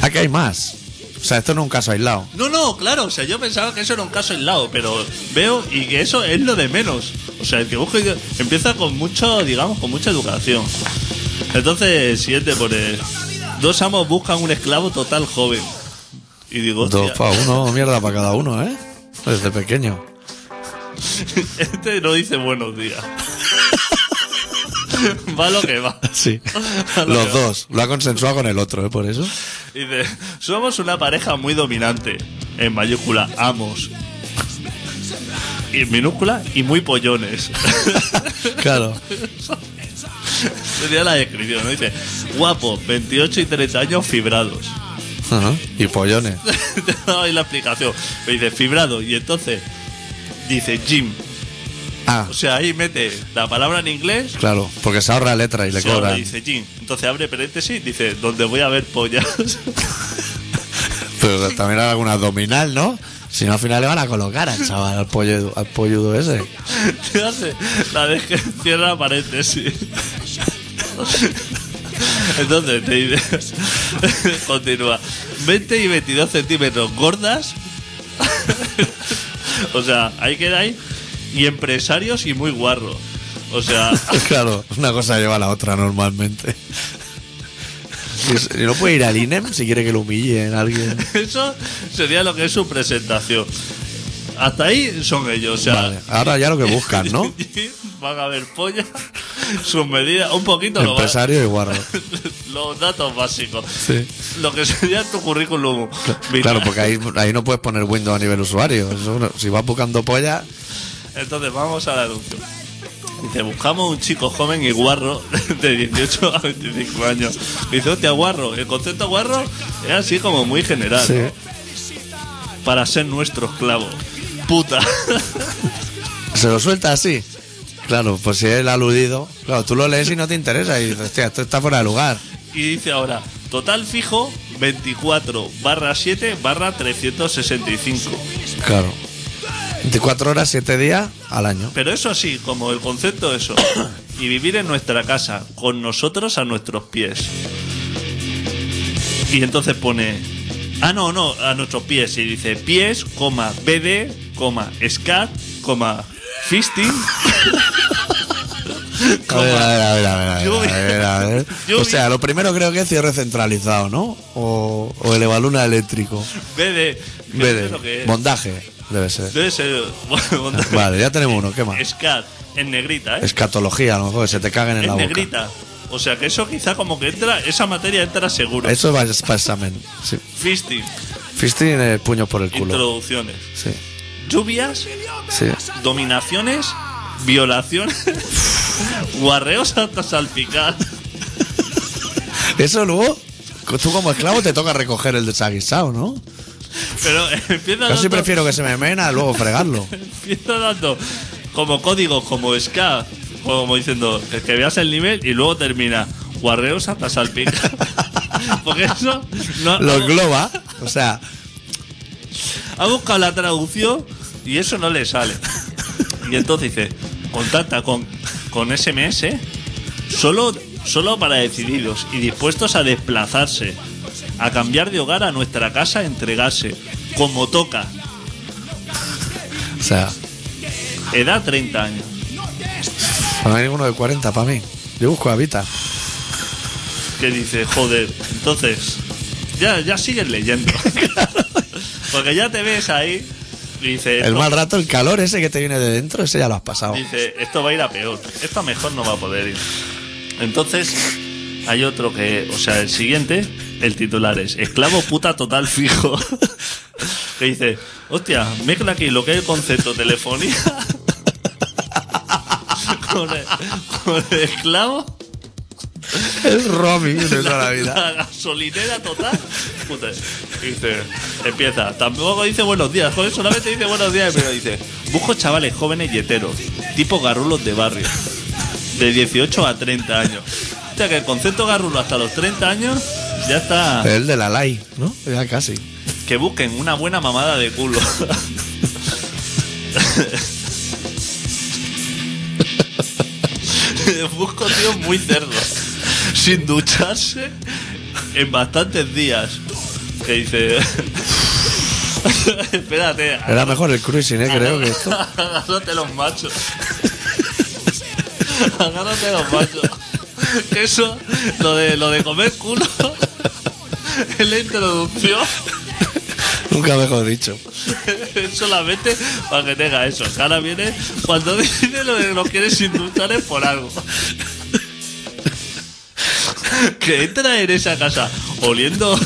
Aquí hay más. O sea, esto no es un caso aislado. No, no, claro, o sea, yo pensaba que eso era un caso aislado, pero veo y que eso es lo de menos. O sea, el que busca empieza con mucho, digamos, con mucha educación. Entonces, siguiente pone, dos amos buscan un esclavo total joven. Y digo, Dos para uno, mierda para cada uno, ¿eh? Desde pequeño. este no dice buenos días. va lo que va. Sí. Lo Los dos. Lo ha consensuado con el otro, ¿eh? Por eso. Dice, somos una pareja muy dominante. En mayúscula, amos. Y en minúscula, y muy pollones. Claro. Sería la descripción, ¿no? Dice, guapo, 28 y 30 años fibrados. Ajá. Y pollones. Te la explicación. Me dice, fibrado. Y entonces, dice gym. Ah, O sea, ahí mete la palabra en inglés. claro. Porque se ahorra letra y le se cobran. dice gym. Entonces abre paréntesis, dice, donde voy a ver pollas. Pero también hay alguna abdominal, ¿no? Si no, al final le van a colocar al chaval, al, pollo, al polludo ese. Te hace la deje, cierra paréntesis. Entonces te dice, continúa, 20 y 22 centímetros gordas, o sea, ahí queda ahí, y empresarios y muy guarros. O sea, Claro, una cosa lleva a la otra normalmente. No puede ir al INEM si quiere que lo humillen a alguien. eso sería lo que es su presentación. Hasta ahí son ellos, o sea, Vale, ahora ya lo que buscan, ¿no? van a ver pollas, sus medidas, un poquito lo van- Empresario y guarro. los datos básicos. Sí. Lo que sería tu currículum. vital. Claro, porque ahí, ahí no puedes poner Windows a nivel usuario. Eso si vas buscando polla, Entonces vamos al anuncio. Dice, buscamos un chico joven y guarro de 18 a 25 años. Dice, hostia, guarro. El concepto guarro es así como muy general. Sí. ¿no? Para ser nuestro esclavo. Puta. se lo suelta así. Claro, pues si es el aludido, claro, tú lo lees y no te interesa y dices, hostia, esto está fuera de lugar. Y dice ahora, total fijo 24 barra 7 barra 365. Claro. 24 horas, 7 días al año. Pero eso sí, como el concepto eso. Y vivir en nuestra casa, con nosotros a nuestros pies. Y entonces pone. Ah, no, no, a nuestros pies. Y dice pies, coma, BD, coma, scat, coma, fisting. A ver, a ver, a ver, a ver, a ver, Lluvia. a ver, a ver. Lluvia. O sea, lo primero creo que es cierre centralizado, ¿no? O, o elevaluna eléctrico. BD. BD. Montaje, debe ser. Debe ser. bueno, Vale, ya tenemos uno, ¿qué más? Scat, en negrita, ¿eh? Escatología, a lo mejor, que se te caguen en En la boca. negrita. O sea que eso quizá como que entra, esa materia entra seguro. Eso va para examen. Sí. Fisting, Fisting, eh, puño por el culo. introducciones. Sí, Lluvias, sí. dominaciones, violaciones, guarreos hasta salpicar. Eso luego, tú como esclavo te toca recoger el desaguisado, ¿no? Pero empieza Casi dando, prefiero que se me mena a luego fregarlo. empieza dando como códigos, como ska, como diciendo que, que veas el nivel y luego termina guarreos hasta salpicar. Porque eso no, Lo engloba. O sea, Ha buscado la traducción y eso no le sale. Y entonces dice, contacta con, con SMS solo, solo para decididos y dispuestos a desplazarse, a cambiar de hogar a nuestra casa, a entregarse, como toca. o sea, Edad 30 años. no hay ninguno de 40 para mí. Yo busco Habita. Que dice, joder, entonces, ya, ya sigues leyendo. Porque ya te ves ahí y dice, El mal rato, el calor ese que te viene de dentro, ese ya lo has pasado. Dice, esto va a ir a peor. Esto a mejor no va a poder ir. Entonces, hay otro que, o sea, el siguiente, el titular es Esclavo puta total fijo. que dice, hostia, mezcla aquí lo que es el concepto telefonía con el, con el esclavo, El roaming de toda la vida. la gasolinera total. Puta. Dice, empieza. Tampoco dice buenos días, joder, solamente dice buenos días, pero dice, busco chavales jóvenes y heteros, tipo garrulos de barrio, de 18 a 30 años. O sea que el concepto garrulo hasta los 30 años ya está. El de la LAI, ¿no? Ya casi. Que busquen una buena mamada de culo. Busco tíos muy cerdos. Sin ducharse en bastantes días. Que dice. Espérate. Era mejor el cruising, ¿eh? Creo que esto. Agárrate los machos. Agárrate los machos. Que Eso, lo de, lo de comer culo, es la introducción. Nunca mejor dicho. Solamente para que tenga eso. Que ahora viene, cuando dice lo de lo quieres indultar es por algo. Que entra en esa casa oliendo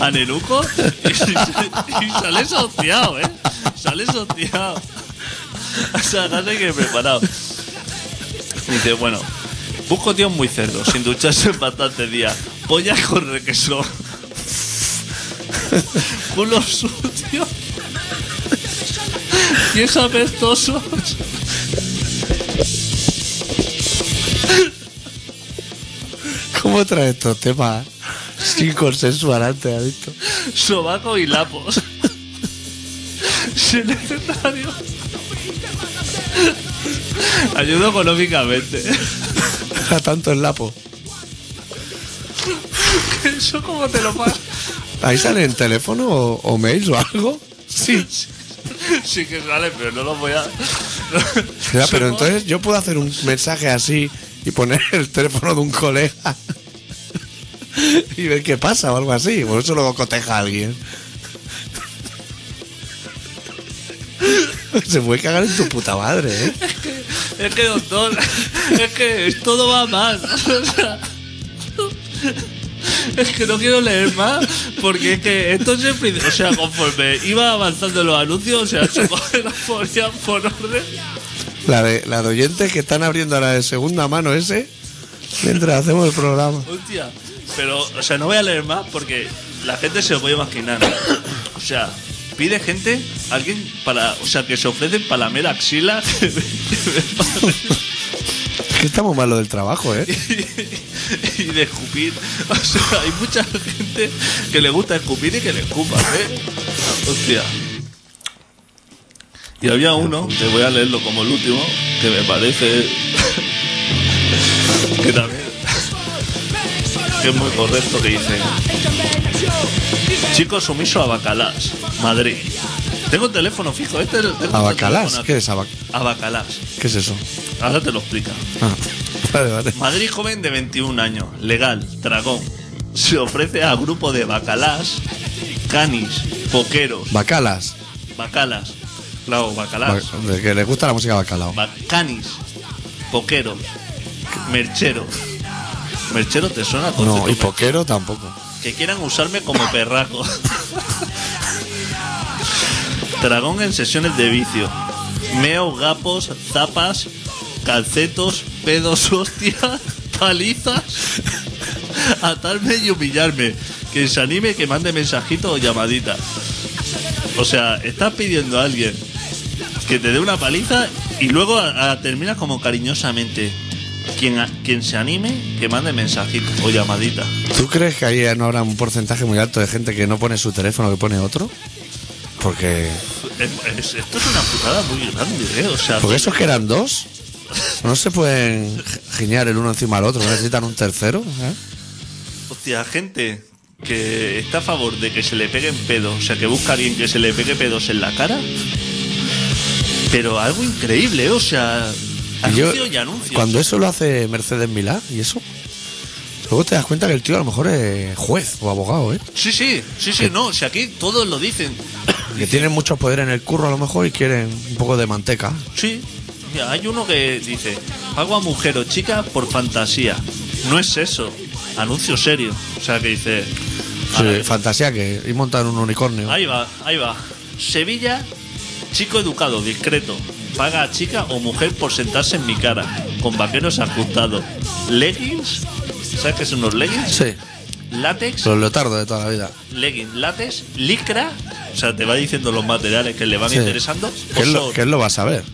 a nenuco y, y sale sociado, ¿eh? Sale sociado. A esa casa hay que preparado. Y dice, bueno, busco tíos muy cerdos, sin ducharse en bastantes días. Pollas con requesón. Culo sucio. Pies apestosos. ¿Cómo trae estos temas sin consensuar antes, has visto? Sobaco y lapos. Sin escenario. Ayudo económicamente. Tanto el lapo. ¿Eso cómo te lo pasas? ¿Ahí sale en teléfono o, o mails o algo? Sí. Sí que sale, pero no lo voy a. Ya, pero entonces yo puedo hacer un mensaje así y poner el teléfono de un colega y ver qué pasa o algo así. Por eso luego coteja a alguien. Se puede cagar en tu puta madre, ¿eh? Es que, doctor, es que todo va mal. O sea, es que no quiero leer más porque es que esto siempre. O sea, conforme iba avanzando los anuncios, o sea, se ponían por orden. La de, la de oyentes que están abriendo a la de segunda mano ese mientras hacemos el programa. Hostia, pero, o sea, no voy a leer más porque la gente se lo puede imaginar. O sea, pide gente, alguien para, o sea, que se ofrecen para la mera axila que me- que me pare Que estamos mal lo del trabajo, ¿eh? y de escupir. O sea, hay mucha gente que le gusta escupir y que le escupan, ¿eh? Hostia. Y había uno, que voy a leerlo como el último, que me parece que también que es muy correcto que dice Chico sumiso a Bacalás, Madrid. Tengo el teléfono fijo, este ¿Abacalás? teléfono ¿Qué es abac Abacalás. ¿Qué es eso? Ahora te lo explica. Ah, vale, vale. Madrid joven de 21 años, legal, dragón. Se ofrece a grupo de bacalás, canis, poqueros, Bacalas. bacalas. Claro, bacalás. Ba- que le gusta la música bacalao. Ba- canis, poqueros, mercheros. ¿Merchero te suena? No, y poquero tampoco. Que quieran usarme como perraco. Dragón en sesiones de vicio. Meo, gapos, zapas, calcetos, pedos, hostias, palizas. Atarme y humillarme. Que se anime, que mande mensajito o llamadita. O sea, estás pidiendo a alguien que te dé una paliza y luego a- terminas como cariñosamente. Quien, quien se anime, que mande mensajito o llamadita. ¿Tú crees que ahí no habrá un porcentaje muy alto de gente que no pone su teléfono, que pone otro? Porque. Es- es- esto es una putada muy grande, ¿eh? O sea, Porque esos que eran dos. No se pueden gi- giñar el uno encima del otro, necesitan un tercero. ¿eh? hostia, gente que está a favor de que se le peguen pedos, o sea, que busca a alguien que se le pegue pedos en la cara. Pero algo increíble, ¿eh? o sea, Y yo- anuncio y anuncio. Cuando eso lo hace Mercedes Milá y eso. Luego te das cuenta que el tío a lo mejor es juez o abogado, ¿eh? Sí, sí, sí, sí, no, sea, aquí todos lo dicen. Que tienen mucho poder en el curro a lo mejor y quieren un poco de manteca. Sí, mira, hay uno que dice, pago a mujer o chica por fantasía. No es eso, anuncio serio. O sea, que dice, a Sí, ver, fantasía que ir montar un unicornio. ahí va, ahí va. Sevilla, chico educado, discreto. Paga a chica o mujer por sentarse en mi cara, con vaqueros ajustados. Leggings, ¿sabes qué son los leggings? Sí, Látex, los leotardos de toda la vida. leggings, látex, licra. O sea, te va diciendo los materiales que le van Sí. interesando. ¿Qué es, lo, qué es lo vas a ver?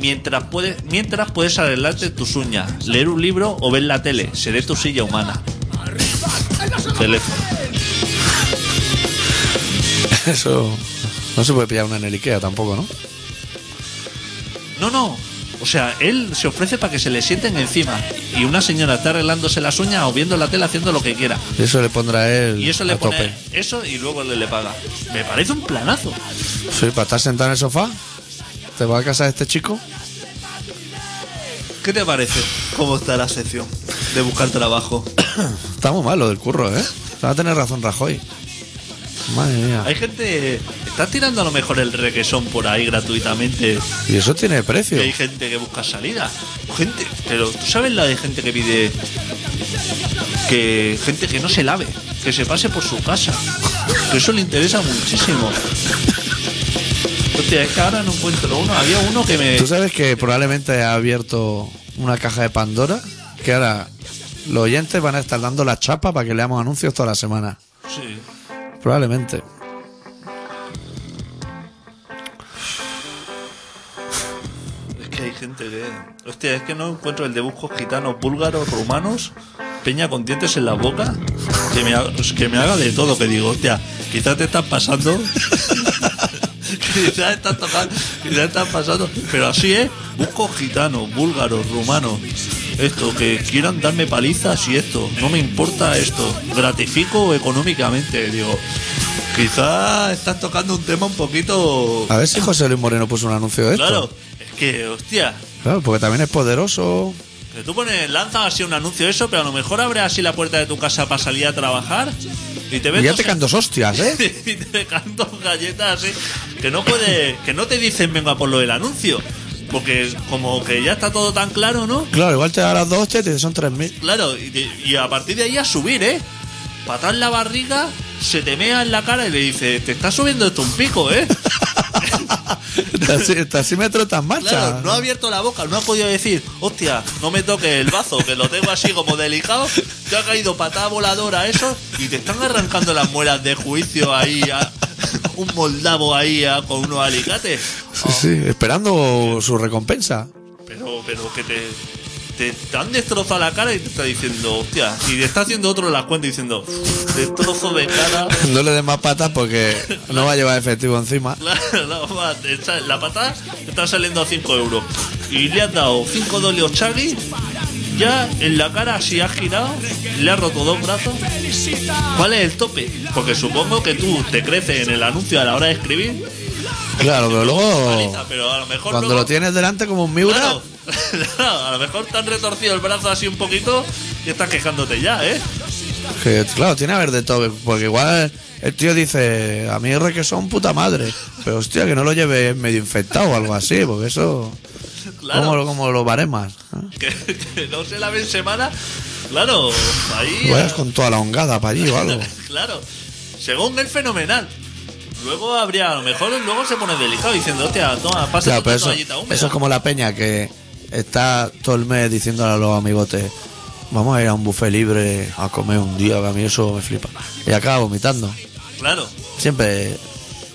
Mientras puedes, mientras puedes arreglarte tus uñas, leer un libro o ver la tele. Seré tu silla humana. Teléfono. Eso. No se puede pillar una en el Ikea tampoco, ¿no? No, no. O sea, él se ofrece para que se le sienten encima. Y una señora está arreglándose las uñas o viendo la tele haciendo lo que quiera. Eso le pondrá él Y eso le a pone tope. eso y luego le, le paga. Me parece un planazo. Sí, para estar sentado en el sofá. ¿Te va a casa de este chico? ¿Qué te parece? ¿Cómo está la sección de buscar trabajo? Está muy mal lo del curro, ¿eh? Va a tener razón Rajoy. Madre mía. Hay gente. Está tirando a lo mejor el requesón por ahí gratuitamente. Y eso tiene Y precio. hay gente que busca salida. Gente, pero tú sabes la de gente que pide que gente que no se lave, que se pase por su casa. Que eso le interesa muchísimo. Hostia, es que ahora no encuentro uno. Había uno que me. Tú sabes que probablemente ha abierto una caja de Pandora que ahora los oyentes van a estar dando la chapa para que leamos anuncios toda la semana. Sí. Probablemente. Gente que. Hostia, es que no encuentro el de buscos gitanos, búlgaros, rumanos, peña con dientes en la boca, que me, haga, pues que me haga de todo. Que digo, hostia, quizás te estás pasando. quizás estás tocando, quizás estás pasando. Pero así es, busco gitanos, búlgaros, rumanos. Esto, que quieran darme palizas y esto, no me importa esto, gratifico económicamente, digo. Quizás estás tocando un tema un poquito A ver si José Luis Moreno puso un anuncio de esto. Claro, es que, hostia, Claro, porque también es poderoso. que tú pones, lanzas así un anuncio de eso, pero a lo mejor abres así la puerta de tu casa para salir a trabajar y te ves Y ya dos- te canto hostias, ¿eh? y te canto galletas así, que no puede, que no te dicen venga por lo del anuncio, porque como que ya está todo tan claro, ¿no? Claro, igual te da las dos hostias y te son 3.000. Claro, y, te- y a partir de ahí a subir, ¿eh? Patar la barriga, se te mea en la cara y le dice, te está subiendo esto un pico, ¿eh? Taxímetro en marcha. Claro, no ha abierto la boca, no ha podido decir, hostia, no me toque el bazo, que lo tengo así como delicado, te ha caído patada voladora eso, y te están arrancando las muelas de juicio ahí, a- un moldavo ahí a- con unos alicates. Sí, sí, esperando su recompensa. Pero, pero que te, te, te han destrozado la cara y te está diciendo, hostia, y te está haciendo otro las cuentas diciendo, destrozo de cara. No le des más patas porque no va a llevar efectivo encima. Echa- la patada te está saliendo a 5 euros. Y le has dado 5 dolios Chagui, ya en la cara así has girado, le has roto dos brazos. ¿Cuál es el tope? Porque supongo que tú te creces en el anuncio a la hora de escribir. Claro, pero luego pero a lo mejor cuando luego- lo tienes delante como un Miura, claro, a lo mejor te han retorcido el brazo así un poquito y estás quejándote ya, ¿eh? que claro, tiene que haber de todo. Porque igual el tío dice, a mí es que son puta madre. Pero hostia, que no lo lleve medio infectado o algo así, porque eso... Claro. Como los baremas. ¿eh? Que, que no se la ven semana. Claro, ahí. Vayas con toda la hongada para allí o algo. Claro, según él, fenomenal. Luego habría, a lo mejor luego se pone delicado diciendo, hostia, toma, pasa Claro, eso, eso es como la peña que está todo el mes diciéndole a los amigotes, vamos a ir a un buffet libre a comer un día, que a mí eso me flipa. Y acaba vomitando. Claro, Siempre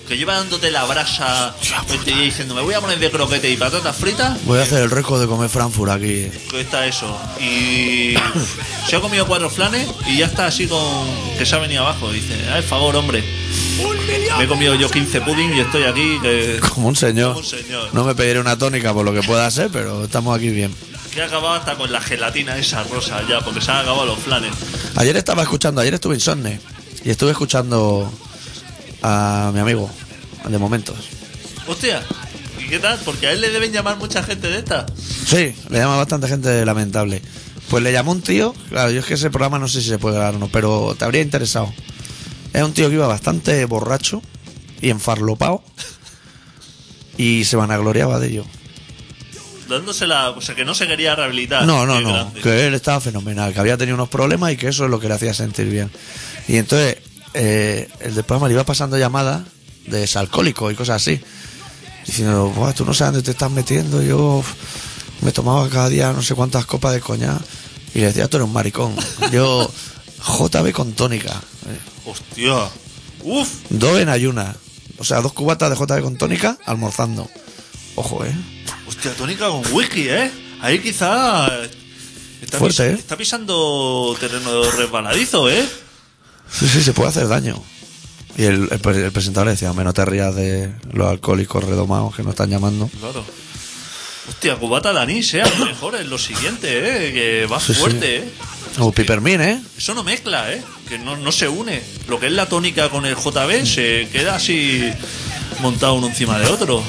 que lleva dándote la brasa este día diciendo me voy a poner de croquete y patatas fritas, Voy a hacer el récord de comer Frankfurt aquí. que está eso. Y se ha comido cuatro flanes y ya está así con que se ha venido abajo. Dice, ay, favor, hombre. Me he comido yo 15 pudding y estoy aquí que, Como un señor. Como un señor. No me pediré una tónica por lo que pueda ser, pero estamos aquí bien. que he acabado hasta con la gelatina esa rosa ya, porque se han acabado los flanes. Ayer estaba escuchando, ayer estuve insomne y estuve escuchando a mi amigo, de momentos. Hostia, ¿y qué tal? Porque a él le deben llamar mucha gente de esta. Sí, le llama bastante gente lamentable. Pues le llamó un tío, claro, yo es que ese programa no sé si se puede grabar o no, pero te habría interesado. Era un tío que iba bastante borracho y enfarlopado y se vanagloriaba de ello. Dándosela, o sea, que no se quería rehabilitar. No, no, no, grande. que él estaba fenomenal, que había tenido unos problemas y que eso es lo que le hacía sentir bien. Y entonces eh, el del programa le iba pasando llamadas de desalcohólico y cosas así, diciendo, "Buah, tú no sabes dónde te estás metiendo, yo me tomaba cada día no sé cuántas copas de coñac y le decía, tú eres un maricón, yo JB con tónica, Hostia. Uf. dos en ayuna, o sea, dos cubatas de JB con tónica almorzando. Ojo, eh. Hostia, tónica con whisky, ¿eh? Ahí quizá... Está, Fuerte, pis- ¿eh? está pisando terreno resbaladizo, ¿eh? Sí, sí, se puede hacer daño. Y el, el pre- el presentador le decía, "Hombre, no te rías de los alcohólicos redomados que nos están llamando. Claro. Hostia, cubata de anís, ¿eh? A lo mejor es lo siguiente, ¿eh? Que va Sí, sí. fuerte, ¿eh? O Pipermin, ¿eh? Eso no mezcla, ¿eh? Que no, no se une. Lo que es la tónica con el JB se queda así montado uno encima de otro.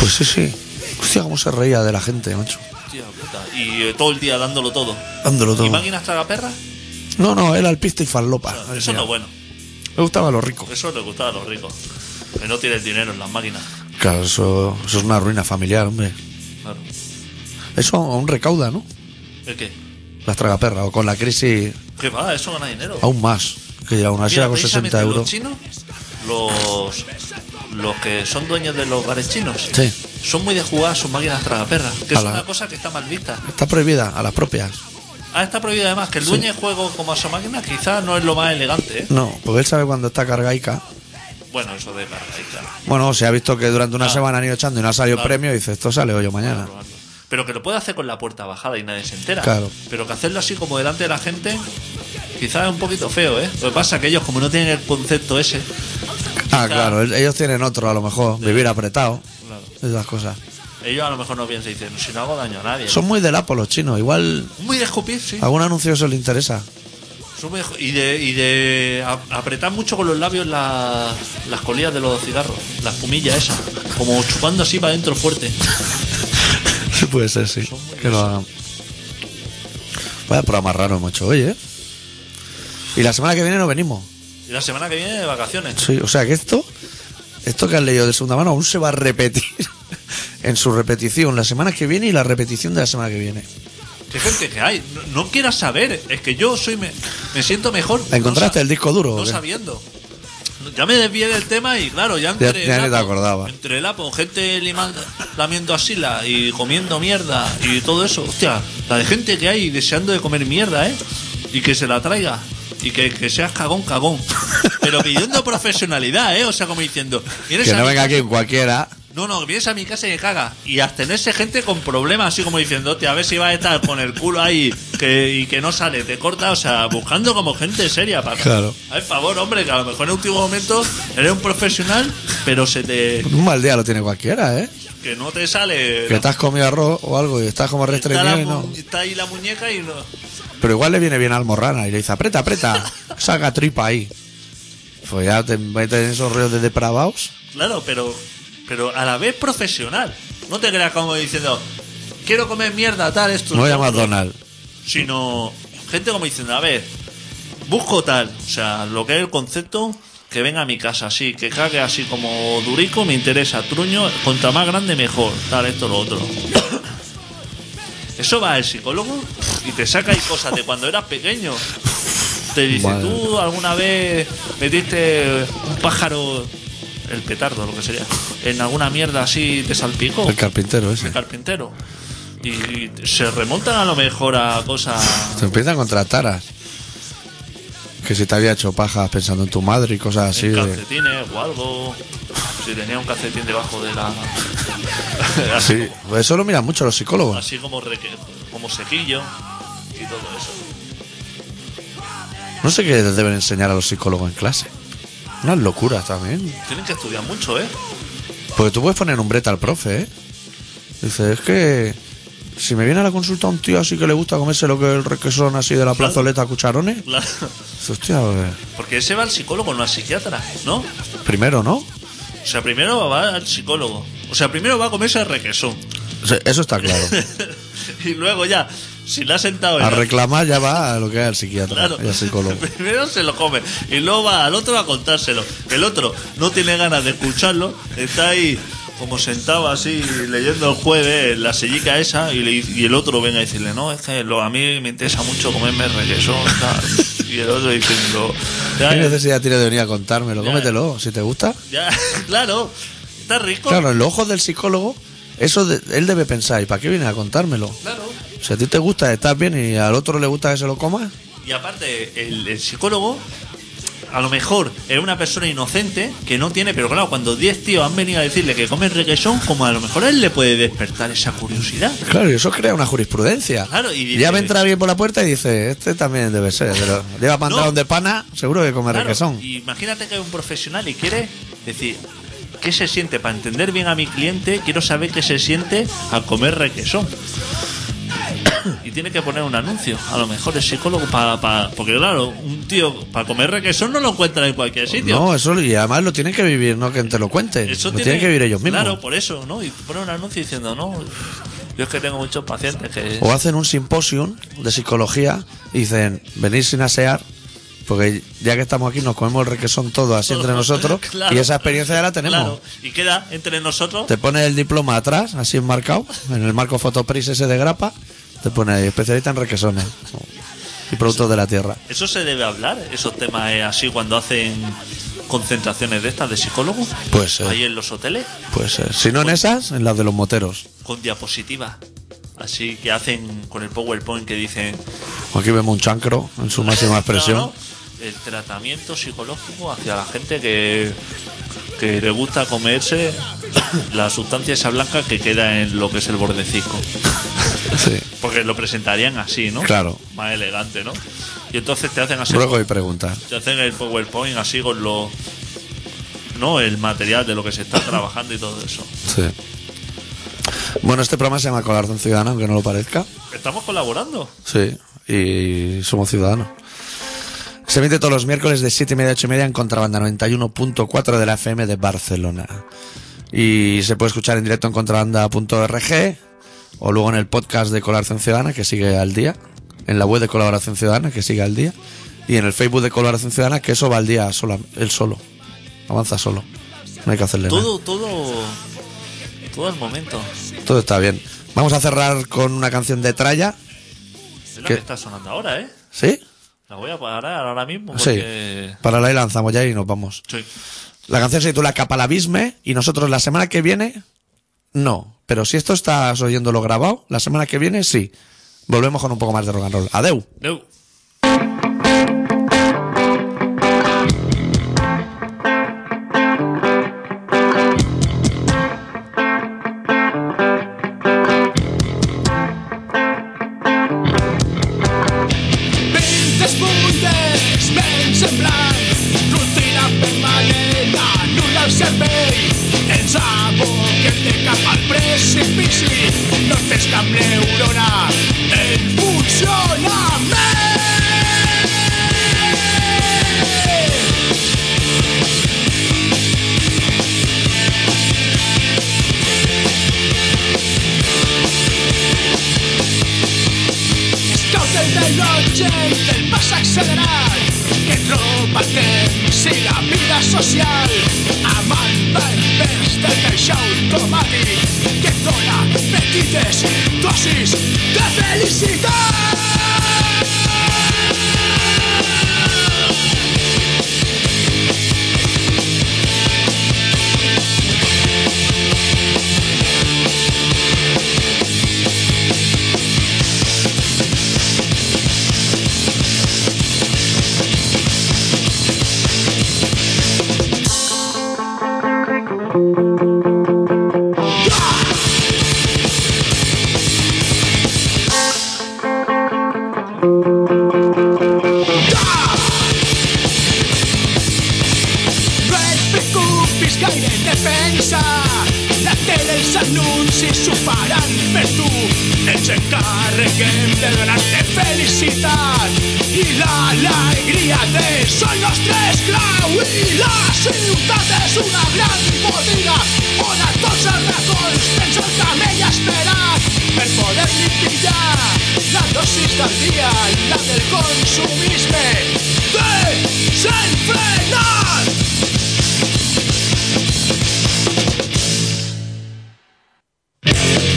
Pues sí, sí. Hostia, cómo se reía de la gente, macho. Hostia puta. Y eh, todo el día dándolo todo. Dándolo todo. ¿Y máquinas tragaperras? No, no, era alpista y farlopa. Eso no es bueno. Me gustaba lo rico. Eso le gustaba a los ricos. Que no tienen dinero en las máquinas. Claro, eso, eso es una ruina familiar, hombre. Claro. Eso aún recauda, ¿no? ¿El qué? Las tragaperras. O con la crisis, ¿Qué va? Eso gana dinero. aún más. Que ya una Mira, con 60 precisamente euros. Los chinos, los, los que son dueños de los bares chinos, Sí. son muy de jugar a sus máquinas tragaperras. Que es una cosa que está mal vista. Está prohibida a las propias. Ah, está prohibido además que el dueño de juego como a su máquina quizás no es lo más elegante, ¿eh? No, porque él sabe cuando está cargaica. Bueno, eso de carga y claro. Bueno, se ha visto que durante una Ah. semana han ido echando y no ha salido Claro. premio y dice, esto sale hoy o mañana. Pero que lo puede hacer con la puerta bajada y nadie se entera. Claro. Pero que hacerlo así como delante de la gente, quizás es un poquito feo, ¿eh? Lo que pasa es que ellos, como no tienen el concepto ese, Ah, claro, el- ellos tienen otro a lo mejor, vivir apretado, Claro. esas cosas. ellos a lo mejor no piensan y dicen, si no hago daño a nadie. Son muy del Apple los chinos, igual muy de escupir, sí. algún anuncio eso les interesa. Y de, y de apretar mucho con los labios la- las colillas de los cigarros, la espumilla esa, como chupando así para adentro fuerte. Puede ser, sí. Que lo hagan. Vaya programa raro hemos hecho hoy, ¿eh? Y la semana que viene no venimos. Y la semana que viene de vacaciones. Sí, o sea que esto, esto que has leído de segunda mano aún se va a repetir en su repetición la semana que viene y la repetición de la semana que viene. Qué gente que hay. No, no quieras saber. Es que yo soy me, me siento mejor. ¿Encontraste no el disco duro No sabiendo. Ya me desvié del tema y claro, ya entre, ya ni te acordabas. entre la con gente limando, lamiendo asila y comiendo mierda y todo eso. Hostia, la de gente que hay deseando de comer mierda, ¿eh? Y que se la traiga. Y que, que seas cagón, cagón. Pero pidiendo profesionalidad, ¿eh? O sea, como diciendo... Que no venga aquí cualquiera. No, no, vienes a mi casa y me caga. Y abstenerse gente con problemas, así como diciendo, "Hostia, a ver si va a estar con el culo ahí que, y que no sale, te corta, o sea, buscando como gente seria para. Claro. Ay, favor, hombre, que a lo mejor en último momento eres un profesional, pero se te. Un mal día lo tiene cualquiera, ¿eh? que no te sale. Que has comido arroz o algo y estás como restreñido y no. está ahí la muñeca y no. Pero igual le viene bien al morrana y le dice, aprieta, aprieta, saca tripa ahí. Pues ya te metes en esos ríos de depravados. Claro, pero, pero a la vez profesional. No te creas como diciendo, quiero comer mierda, tal, esto. No llamas otro". Donald. sino gente como diciendo, a ver, busco tal, o sea, lo que es el concepto, que venga a mi casa así, que cague así como durico, me interesa, truño, contra más grande mejor, tal, esto, lo otro. Eso va al psicólogo y te saca ahí cosas de cuando eras pequeño. Te dice, Madre. tú alguna vez metiste un pájaro, el petardo, lo que sería, en alguna mierda así te salpicó El carpintero ese. el carpintero. Y se remontan a lo mejor a cosas. Se empiezan contra taras. Que si te había hecho pajas pensando en tu madre y cosas así. en de- calcetines o algo. Si tenía un calcetín debajo de la. así, Sí, eso lo miran mucho los psicólogos. así como, reque- como sequillo y todo eso. No sé qué deben enseñar a los psicólogos en clase. Unas locuras también. Tienen que estudiar mucho, ¿eh? Porque tú puedes poner un brete al profe, ¿eh? Dice, es que si me viene a la consulta un tío así que le gusta comerse lo que es el requesón así de la Claro. plazoleta a cucharones, Claro. hostia, Porque ese va al psicólogo, no al psiquiatra, ¿no? primero, ¿no? O sea, primero va al psicólogo. O sea, primero va a comerse el requesón. Eso está claro. y luego ya, si le ha sentado en A la- reclamar ya va a lo que es el psiquiatra Claro. psicólogo. Primero se lo come y luego va al otro a contárselo. El otro no tiene ganas de escucharlo, está ahí como sentado así leyendo el jueves en la sillica esa y, le- y el otro venga a decirle, no, es que lo- a mí me interesa mucho comerme requesón tal". y el otro diciendo, ya, ¿Qué necesidad tiene de venir a contármelo? Ya. Cómetelo, si te gusta. ya, claro, está rico. Claro, en los ojos del psicólogo, eso de- él debe pensar, ¿y para qué viene a contármelo? Claro. Si a ti te gusta, estás bien y al otro le gusta que se lo comas, Y aparte, el, el psicólogo, a lo mejor era una persona inocente que no tiene, pero claro, cuando 10 tíos han venido a decirle que come requesón, como a lo mejor a él le puede despertar esa curiosidad. Claro, y eso crea una jurisprudencia. Claro, y dice- ya me entra bien por la puerta y dice, este también debe ser. Pero lleva pantalón No. de pana, seguro que come Claro, requesón. imagínate que hay un profesional y quiere decir, ¿qué se siente? Para entender bien a mi cliente, quiero saber qué se siente al comer requesón. Y tiene que poner un anuncio. A lo mejor el psicólogo para... porque claro, un tío para comer requesón no lo encuentra en cualquier sitio. No, eso y además lo tienen que vivir, no que te lo cuenten. Eso lo tiene- tienen que vivir ellos mismos. Claro, por eso, ¿no? Y pone un anuncio diciendo, no, yo es que tengo muchos pacientes que... O hacen un simposium de psicología y dicen, venid sin asear, porque ya que estamos aquí nos comemos el requesón todo así entre nosotros Claro. y esa experiencia ya la tenemos. Claro, y queda entre nosotros... Te pones el diploma atrás, así enmarcado, en el marco Fotopris ese de grapa, te pone ahí, especialista en requesones y productos de la tierra. Eso se debe hablar, esos temas eh, así cuando hacen concentraciones de estas de psicólogos. Pues, eh. Ahí en los hoteles, Pues eh, si no en esas, en las de los moteros. con diapositivas. Así que hacen con el PowerPoint que dicen... Aquí vemos un chancro en su máxima expresión. No, no, el tratamiento psicológico hacia la gente que, que le gusta comerse la sustancia esa blanca que queda en lo que es el bordecico. Sí. Porque lo presentarían así, ¿no? Claro. Más elegante, ¿no? Y entonces te hacen así. Ruego y preguntas. Te hacen el PowerPoint así con lo. No, el material de lo que se está trabajando y todo eso. Sí. Bueno, este programa se llama Colaboración Ciudadana, aunque no lo parezca. Estamos colaborando. Sí, y somos ciudadanos. Se emite todos los miércoles de 7 y media a 8 y media en Contrabanda 91.4 de la FM de Barcelona. Y se puede escuchar en directo en contrabanda.org o luego en el podcast de Colaboración Ciudadana que sigue al día, en la web de Colaboración Ciudadana que sigue al día y en el Facebook de Colaboración Ciudadana que eso va al día sola, él solo. Avanza solo. No hay que hacerle nada. Todo, todo. Todo el momento. Todo está bien. Vamos a cerrar con una canción de Tralla. Es la que está sonando ahora, ¿eh? ¿Sí? La voy a parar ahora mismo. Sí. Porque... Para la y lanzamos ya y nos vamos. Sí. La canción se titula Capalabisme y nosotros la semana que viene, no. Pero si esto estás oyéndolo grabado, la semana que viene sí. Volvemos con un poco más de rock and roll. Adeu. Deu.